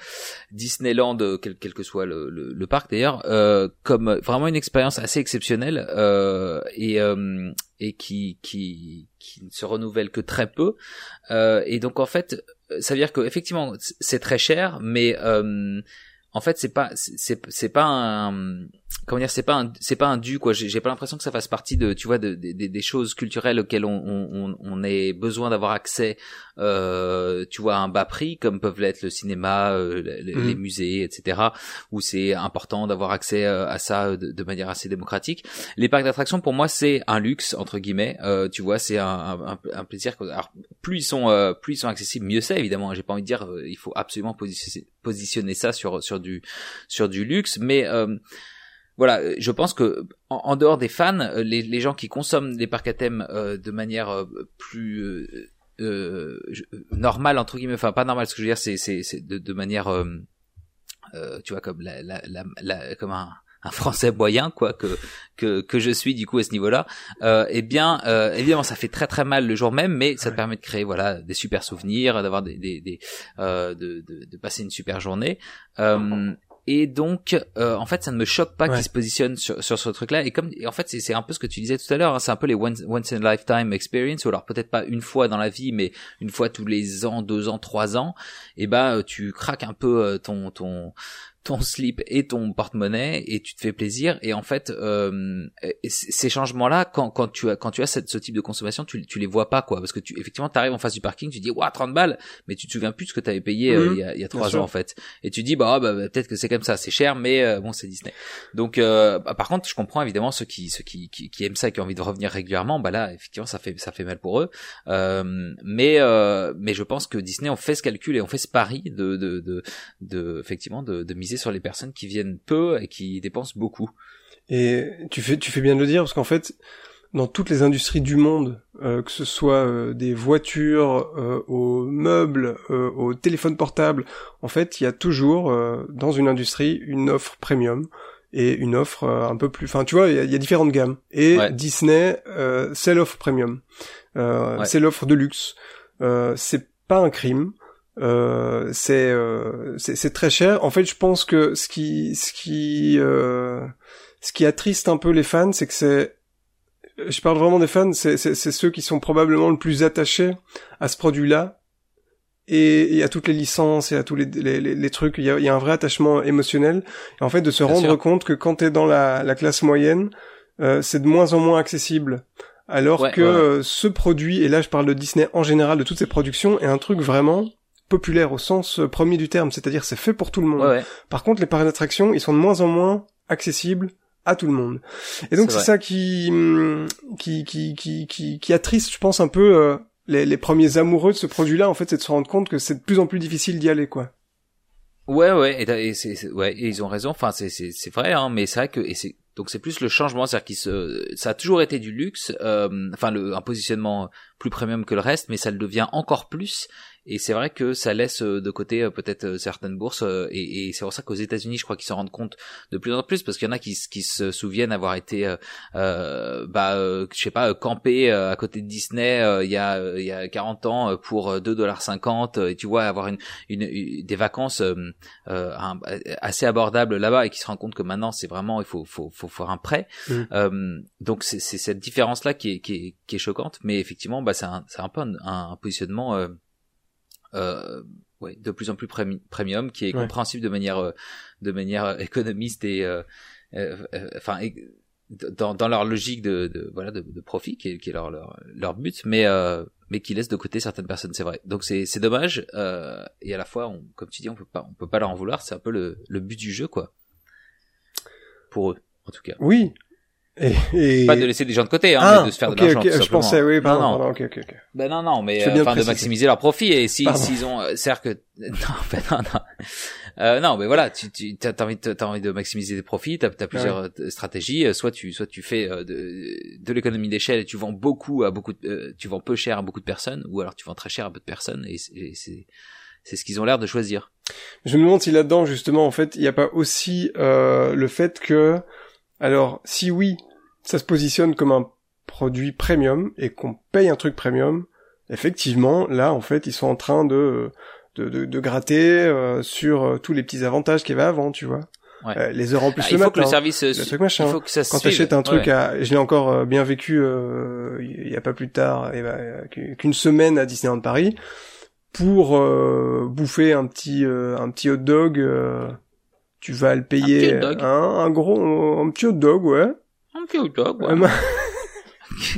Disneyland, quel, quel, que soit le, le, le parc d'ailleurs, euh, comme vraiment une expérience assez exceptionnelle euh, et, euh, et qui, qui, qui ne se renouvelle que très peu. et donc en fait, ça veut dire que effectivement c'est très cher, mais euh, en fait c'est pas c'est pas un comment dire c'est pas un c'est pas un dû quoi. J'ai pas l'impression que ça fasse partie de tu vois de, des choses culturelles auxquelles on on, on ait besoin d'avoir accès euh, tu vois à un bas prix comme peuvent l'être le cinéma euh, les, mhm. musées etc où c'est important d'avoir accès euh, à ça de, manière assez démocratique. Les parcs d'attractions pour moi c'est un luxe entre guillemets. Euh, tu vois c'est un, un, un, plaisir alors plus ils sont euh, plus ils sont accessibles mieux c'est évidemment. J'ai pas envie de dire il faut absolument positionner, positionner ça sur sur du sur du luxe mais voilà, euh, je pense que en, dehors des fans, euh, les, les, gens qui consomment les parcs à thème euh, de manière plus euh, normale entre guillemets, enfin pas normale, ce que je veux dire, c'est c'est de, de manière, tu vois, comme la, la, la, comme un un français moyen quoi que que que je suis du coup à ce niveau-là euh, eh bien euh, évidemment ça fait très très mal le jour même mais ça te permet de créer voilà des super souvenirs d'avoir des des, des euh, de, de, de passer une super journée. Euh, et donc euh, en fait ça ne me choque pas qu'il se positionne sur, sur ce truc là et comme et en fait c'est un peu ce que tu disais tout à l'heure hein, c'est un peu les once, once in a lifetime experience ou alors peut-être pas une fois dans la vie mais une fois tous les ans deux ans trois ans. Et bah tu craques un peu euh, ton ton ton slip et ton porte-monnaie et tu te fais plaisir. Et en fait euh, ces changements là quand, quand tu as quand tu as cette, ce type de consommation tu, tu les vois pas quoi. Parce que tu effectivement t'arrives en face du parking tu dis waouh 30 balles. Mais tu te souviens plus de ce que tu avais payé euh, mhm. il y a il y a trois ans en fait. Et tu dis bah, bah, bah peut-être que c'est comme ça c'est cher mais euh, bon c'est Disney. Donc euh, bah, par contre je comprends évidemment ceux qui ceux qui, qui, qui aiment ça et qui ont envie de revenir régulièrement bah là effectivement ça fait ça fait mal pour eux. Mais mais je pense que Disney on fait ce calcul et on fait ce pari de de de, de effectivement de, de sur les personnes qui viennent peu et qui dépensent beaucoup. Et tu fais, tu fais bien de le dire parce qu'en fait, dans toutes les industries du monde, euh, que ce soit euh, des voitures, euh, aux meubles, aux téléphones portables, en fait, il y a toujours dans une industrie une offre premium et une offre un peu plus. Enfin, tu vois, il y, a, différentes gammes. Et Disney, c'est l'offre premium, c'est l'offre de luxe. c'est pas un crime Euh, c'est euh, c'est très cher. En fait, je pense que ce qui ce qui euh, ce qui attriste un peu les fans, c'est que c'est je parle vraiment des fans, c'est ceux qui sont probablement le plus attachés à ce produit-là et, et à toutes les licences et à tous les les, les, les trucs. Il y a, il y a un vrai attachement émotionnel. Et en fait, de se Bien rendre sûr. compte que quand t'es dans la la classe moyenne, euh, c'est de moins en moins accessible. Alors Ouais, que ouais, euh, ce produit, et là je parle de Disney en général, de toutes ses productions, est un truc vraiment populaire au sens euh, premier du terme, c'est-à-dire c'est fait pour tout le monde. Ouais, ouais. Par contre, les parcs d'attractions, ils sont de moins en moins accessibles à tout le monde. Et donc C'est ça qui, hum, qui qui qui qui qui attriste, je pense un peu euh, les, les premiers amoureux de ce produit-là. En fait, c'est de se rendre compte que c'est de plus en plus difficile d'y aller, quoi. Ouais, ouais, et, et c'est, c'est- ouais, et ils ont raison. Enfin, c'est, c'est, c'est vrai, hein, mais c'est vrai que, et c'est, donc c'est plus le changement, c'est-à-dire qu'il se, ça a toujours été du luxe, euh, enfin, le, un positionnement plus premium que le reste, mais ça le devient encore plus. Et c'est vrai que ça laisse euh, de côté euh, peut-être euh, certaines bourses, et, et c'est pour ça qu'aux États-Unis, je crois qu'ils s'en rendent compte de plus en plus, parce qu'il y en a qui, qui se souviennent avoir été, euh, bah, euh, je sais pas, campé à côté de Disney euh, il y a, il y a 40 ans pour euh, 2,50$, et tu vois, avoir une, une, une- des vacances un- assez abordable là-bas et qui se rend compte que maintenant c'est vraiment il faut faut faut faire un prêt Mm. Euh, donc c'est cette différence là qui est qui est qui est choquante mais effectivement bah c'est un c'est un peu un, un positionnement ouais de plus en plus premium qui est Ouais. compréhensible de manière euh, de manière euh, économiste et euh, euh, euh, enfin dans, dans leur logique de, de voilà de, de profit qui est, qui est leur, leur leur but mais euh, mais qui laisse de côté certaines personnes c'est vrai donc c'est c'est dommage euh, et à la fois on, comme tu dis on peut pas on peut pas leur en vouloir c'est un peu le le but du jeu quoi pour eux en tout cas Oui. Et, et... pas de laisser des gens de côté hein, ah, mais de se faire de l'argent ok, tout je pensais, oui, pardon, non, non. pardon. Ben non, non, mais euh, enfin de préciser. maximiser leur profit et si s'ils ont, euh, c'est-à-dire que non, ben non, non, Euh, non, mais voilà, tu, tu t'as, t'as envie, de, t'as envie de maximiser tes profits, t'as, t'as plusieurs euh, stratégies. Soit tu, soit tu fais euh, de, de l'économie d'échelle et tu vends beaucoup à beaucoup, de, euh, tu vends peu cher à beaucoup de personnes, ou alors tu vends très cher à peu de personnes et c'est, et c'est, c'est ce qu'ils ont l'air de choisir. Je me demande si là-dedans, justement, en fait, il n'y a pas aussi euh, le fait que, alors, si oui, ça se positionne comme un produit premium et qu'on paye un truc premium, effectivement, là, en fait, ils sont en train de de, de, de gratter euh, sur euh, tous les petits avantages qu'il y avait avant, tu vois. Ouais. Euh, les heures en plus Ah, le il faut que le matin, service, euh, le truc machin. il faut que ça se quand t'achètes un truc Ouais. à, je l'ai encore euh, bien vécu euh, il y a pas plus tard, eh ben, euh, qu'une semaine à Disneyland Paris pour euh, bouffer un petit euh, un petit hot dog, euh, tu vas le payer petit hot dog un, un gros un petit hot dog, ouais. Un petit hot dog, ouais. Euh,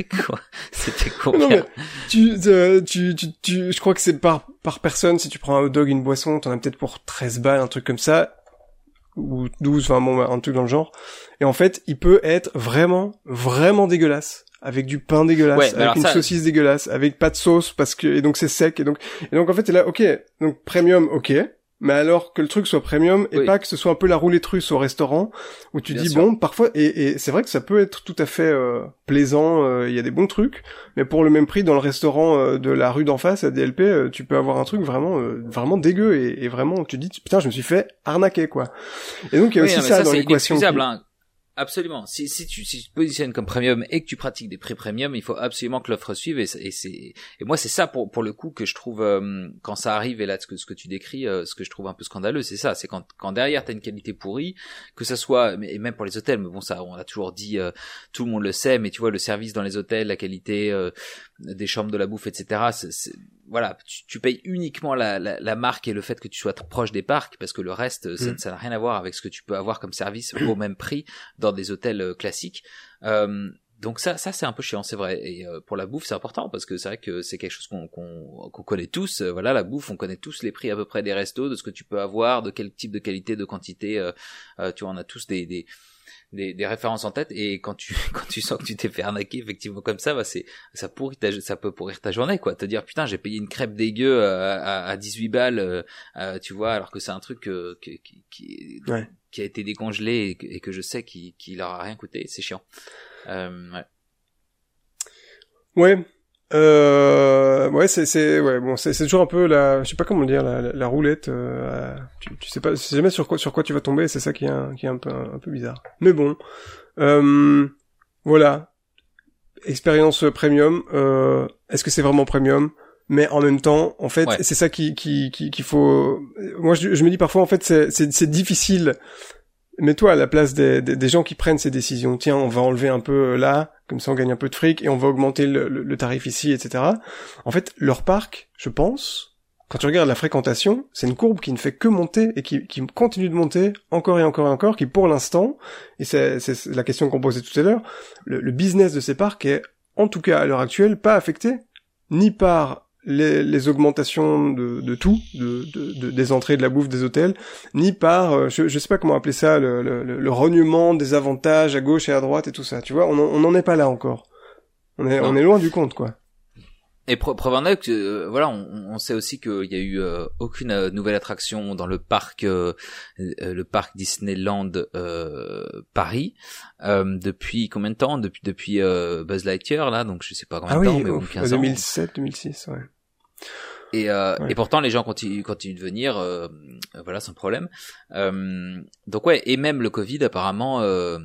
Quoi? C'était non, combien mais tu, euh, tu, tu, tu, je crois que c'est par par personne. Si tu prends un hot dog, une boisson, t'en as peut-être pour 13 balles, un truc comme ça, ou 12, enfin bon, un truc dans le genre. Et en fait, il peut être vraiment, vraiment dégueulasse. Avec du pain dégueulasse, Ouais, avec une ça- saucisse dégueulasse, avec pas de sauce parce que et donc c'est sec et donc et donc en fait t'es là, ok, donc premium, ok, mais alors que le truc soit premium et Oui. pas que ce soit un peu la roulette russe au restaurant où tu Bien dis sûr. bon parfois et, et c'est vrai que ça peut être tout à fait euh, plaisant, euh, il y a des bons trucs, mais pour le même prix dans le restaurant euh, de la rue d'en face à DLP, euh, tu peux avoir un truc vraiment euh, vraiment dégueu et, et vraiment tu dis putain je me suis fait arnaquer quoi. Et donc il y a Oui, aussi non, ça, dans l'équation. Absolument. Si, si, tu, si tu te positionnes comme premium et que tu pratiques des prix premium, il faut absolument que l'offre suive. Et, et, c'est, et moi, c'est ça pour, pour le coup que je trouve euh, quand ça arrive et là ce que, ce que tu décris, euh, ce que je trouve un peu scandaleux, c'est ça. C'est quand, quand derrière t'as une qualité pourrie, que ça soit, et même pour les hôtels, mais bon, ça, on l'a toujours dit, euh, tout le monde le sait, mais tu vois, le service dans les hôtels, la qualité euh, des chambres, de la bouffe, etc. c'est- c'est- voilà, tu, tu payes uniquement la, la, la marque et le fait que tu sois proche des parcs, parce que le reste, ça Mm. ça n'a rien à voir avec ce que tu peux avoir comme service au même prix dans des hôtels euh, classiques. Euh, donc ça, ça c'est un peu chiant, c'est vrai. Et euh, pour la bouffe, c'est important parce que c'est vrai que c'est quelque chose qu'on qu'on qu'on connaît tous. Euh, voilà, la bouffe, on connaît tous les prix à peu près des restos, de ce que tu peux avoir, de quel type de qualité, de quantité. euh, euh, tu vois, on a tous des, des des, des références en tête et quand tu quand tu sens que tu t'es fait arnaquer effectivement comme ça bah c'est ça pourrit ta, ça peut pourrir ta journée quoi te dire putain j'ai payé une crêpe dégueu euh, à, à 18 balles euh, euh, tu vois alors que c'est un truc euh, qui, qui, qui, Ouais. qui a été décongelé et que, et que je sais qu'il qu'il leur a rien coûté c'est chiant euh, ouais. Ouais. Euh, ouais, c'est, c'est, ouais, bon, c'est, c'est toujours un peu la, je sais pas comment le dire, la, la, la roulette. Euh, tu, tu sais pas, tu sais jamais sur quoi, sur quoi tu vas tomber. C'est ça qui est, un, qui est un peu, un, peu bizarre. Mais bon, euh, voilà. Expérience premium. Euh, est-ce que c'est vraiment premium? Mais en même temps, en fait, Ouais. c'est ça qui qui qui- qu'il faut. Moi, je, je me dis parfois, en fait, c'est c'est c'est difficile. Mets-toi à la place des, des gens qui prennent ces décisions. Tiens, on va enlever un peu euh, là, comme ça on gagne un peu de fric, et on va augmenter le, tarif ici, etc. En fait, leur parc, je pense, quand tu regardes la fréquentation, c'est une courbe qui ne fait que monter et qui, qui continue de monter encore et encore et encore, qui pour l'instant, et c'est la question qu'on posait tout à l'heure, le business de ces parcs est, en tout cas à l'heure actuelle, pas affecté ni par les, les augmentations de, de tout, de, de- de- des entrées, de la bouffe, des hôtels, ni par, euh, je, je sais pas comment appeler ça, le, le, le- reniement des avantages à gauche et à droite et tout ça. Tu vois, on en- on n'en est pas là encore. On est, Non. on est loin du compte, quoi. Et pre- preuve en est que euh, voilà, on, on sait aussi qu'il y a eu euh, aucune euh, nouvelle attraction dans le parc, euh, euh, le parc Disneyland euh, Paris euh, depuis combien de temps? Depuis depuis euh, Buzz Lightyear là, donc je sais pas combien Ah de oui, temps, mais bon, ouf, 15 ans. 2007, 2006, ouais. Et, euh, Ouais. et pourtant les gens continuent, continuent de venir, euh, voilà, sans problème. Euh, donc ouais, et même le Covid apparemment euh,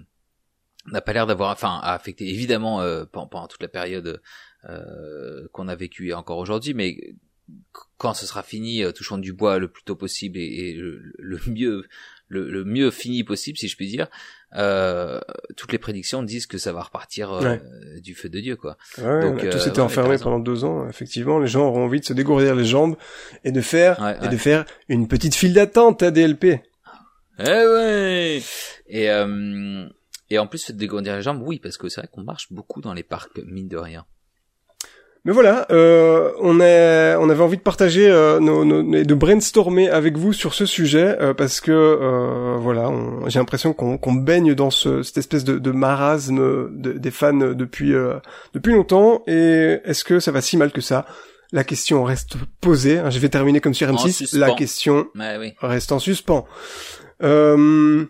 n'a pas l'air d'avoir, enfin, a affecté évidemment euh, pendant, pendant toute la période euh, qu'on a vécue et encore aujourd'hui, mais quand ce sera fini, euh, touchons du bois le plus tôt possible et, et le, le mieux, le, le mieux fini possible, si je puis dire. Euh, toutes les prédictions disent que ça va repartir euh, Ouais. du feu de Dieu, quoi. Ouais, Donc, euh, ouais, t'as enfermés raison. pendant deux ans. Effectivement, les gens auront envie de se dégourdir les jambes et de faire, et de faire une petite file d'attente à DLP. Eh ouais Et euh, et en plus, fait dégourdir les jambes, oui, parce que c'est vrai qu'on marche beaucoup dans les parcs, mine de rien. Mais voilà, euh, on, est, on avait envie de partager euh, nos, nos, et de brainstormer avec vous sur ce sujet euh, parce que euh, voilà, j'ai l'impression qu'on baigne dans ce, cette espèce de, de marasme de- des fans depuis euh, depuis longtemps. Et est-ce que ça va si mal que ça? La question reste posée. hein. Je vais terminer comme sur M6. suspens. La question oui. reste en suspens. Euh,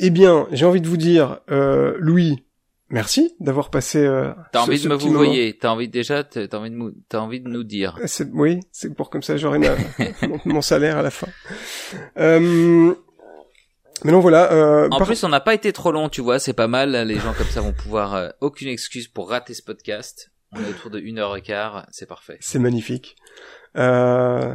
eh bien, j'ai envie de vous dire, euh, Louis, merci d'avoir passé. Euh, T'as envie ce de me vous voyez, t'as envie déjà, t'as envie de, mou- t'as envie de nous dire. C'est- Oui, c'est pour comme ça j'aurai ma- mon, mon salaire à la fin. Euh, mais non, voilà. Euh, En par- plus, on n'a pas été trop long, tu vois, c'est pas mal. Les gens comme ça vont pouvoir euh, aucune excuse pour rater ce podcast. On est autour de une heure et quart, c'est parfait. C'est magnifique. Euh,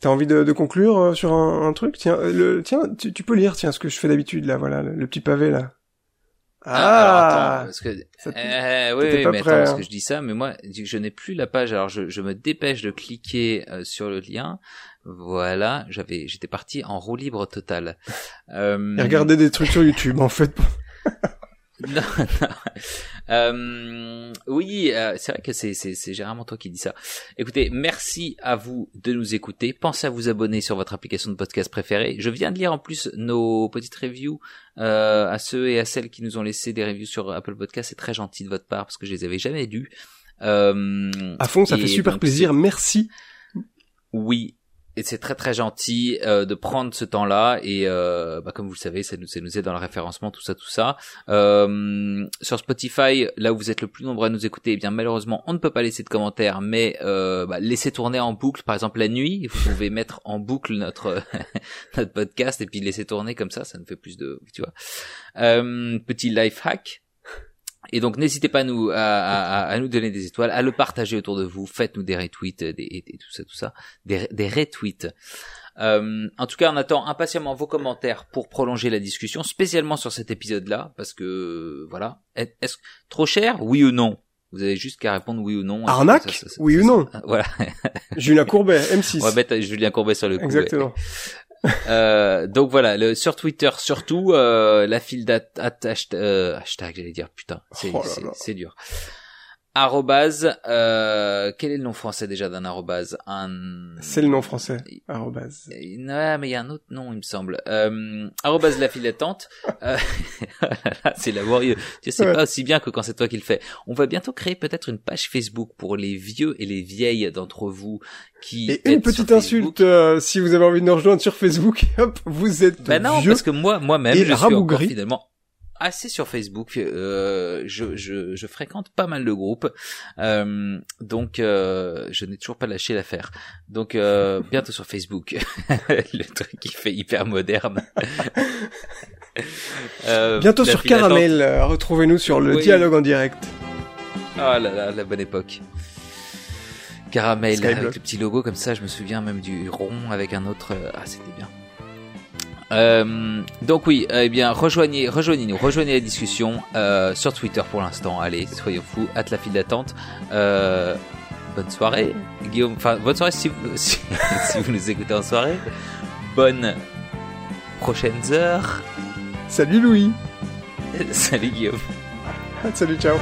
T'as envie de, de conclure euh, sur un, un truc? Tiens, euh, le, tiens, tu, tu peux lire, tiens, ce que je fais d'habitude là, voilà, le, le petit pavé là. Ah, alors attends, parce que Eh oui, mais prêt, attends, parce hein. que je dis ça, mais moi, je n'ai plus la page, alors je, je me dépêche de cliquer euh, sur le lien. Voilà, j'avais, j'étais parti en roue libre totale. Euh, Et regardez des trucs sur YouTube en fait. non, non. Euh, oui, euh, c'est vrai que c'est, c'est, c'est généralement toi qui dis ça. Écoutez, merci à vous de nous écouter. Pensez à vous abonner sur votre application de podcast préférée. Je viens de lire en plus nos petites reviews euh, à ceux et à celles qui nous ont laissé des reviews sur Apple Podcast. C'est très gentil de votre part parce que je les avais jamais lues. Euh, À fond, ça fait super plaisir. Merci. oui, et c'est très très gentil euh, de prendre ce temps-là et euh, bah, comme vous le savez, ça nous, ça nous aide dans le référencement, tout ça, tout ça. Euh, sur Spotify, là où vous êtes le plus nombreux à nous écouter, eh bien malheureusement, on ne peut pas laisser de commentaires, mais euh, bah, laissez tourner en boucle, par exemple la nuit, vous pouvez mettre en boucle notre notre podcast et puis laisser tourner comme ça, ça nous fait plus de, tu vois. Euh, petit life hack. Et donc n'hésitez pas à nous à, à- à nous donner des étoiles, à le partager autour de vous, faites-nous des retweets, des, et, et tout ça, tout ça, des, des retweets. Euh, en tout cas, on attend impatiemment vos commentaires pour prolonger la discussion, spécialement sur cet épisode-là, parce que voilà, Est- est-ce trop cher, oui ou non? Vous avez juste qu'à répondre oui ou non. Arnaque? Ça, ça, ça, Oui ou non? Voilà, Julien Courbet, M6. on va mettre Julien Courbet sur le coup. ouais. Euh, donc voilà, le, sur Twitter surtout, euh, la file d'at- at- hasht- euh, hashtag, j'allais dire, putain, c'est Oh dur. Arrobase, euh, quel est le nom français déjà d'un arrobase? Un... C'est le nom français. Arrobase. Ouais, mais il y a un autre nom, il me semble. Euh, arrobase la file d'attente. Euh, c'est laborieux. Tu sais Ouais. pas aussi bien que quand c'est toi qui le fais. On va bientôt créer peut-être une page Facebook pour les vieux et les vieilles d'entre vous qui. Et une petite insulte, euh, si vous avez envie de nous rejoindre sur Facebook, hop, vous êtes Ben non, vieux. parce que moi, moi-même, je suis encore finalement assez sur Facebook. Euh, je, je, je fréquente pas mal de groupes, euh, donc euh, je n'ai toujours pas lâché l'affaire. Donc euh, bientôt sur Facebook, le truc qui fait hyper moderne. Euh, Bientôt sur. Caramel, euh, retrouvez-nous sur le Oui. dialogue en direct. Oh là là, la bonne époque. Caramel avec le petit logo comme ça, je me souviens même du rond avec un autre. Ah, c'était bien. Euh, donc oui, eh bien rejoignez, rejoignez-nous, rejoignez la discussion euh, sur Twitter pour l'instant. Allez, soyons fous, hâte la file d'attente. Euh, bonne soirée, Guillaume. Enfin, bonne soirée si vous, si, si vous nous écoutez en soirée. Bonne prochaines heures. Salut Louis Salut Guillaume. Salut, ciao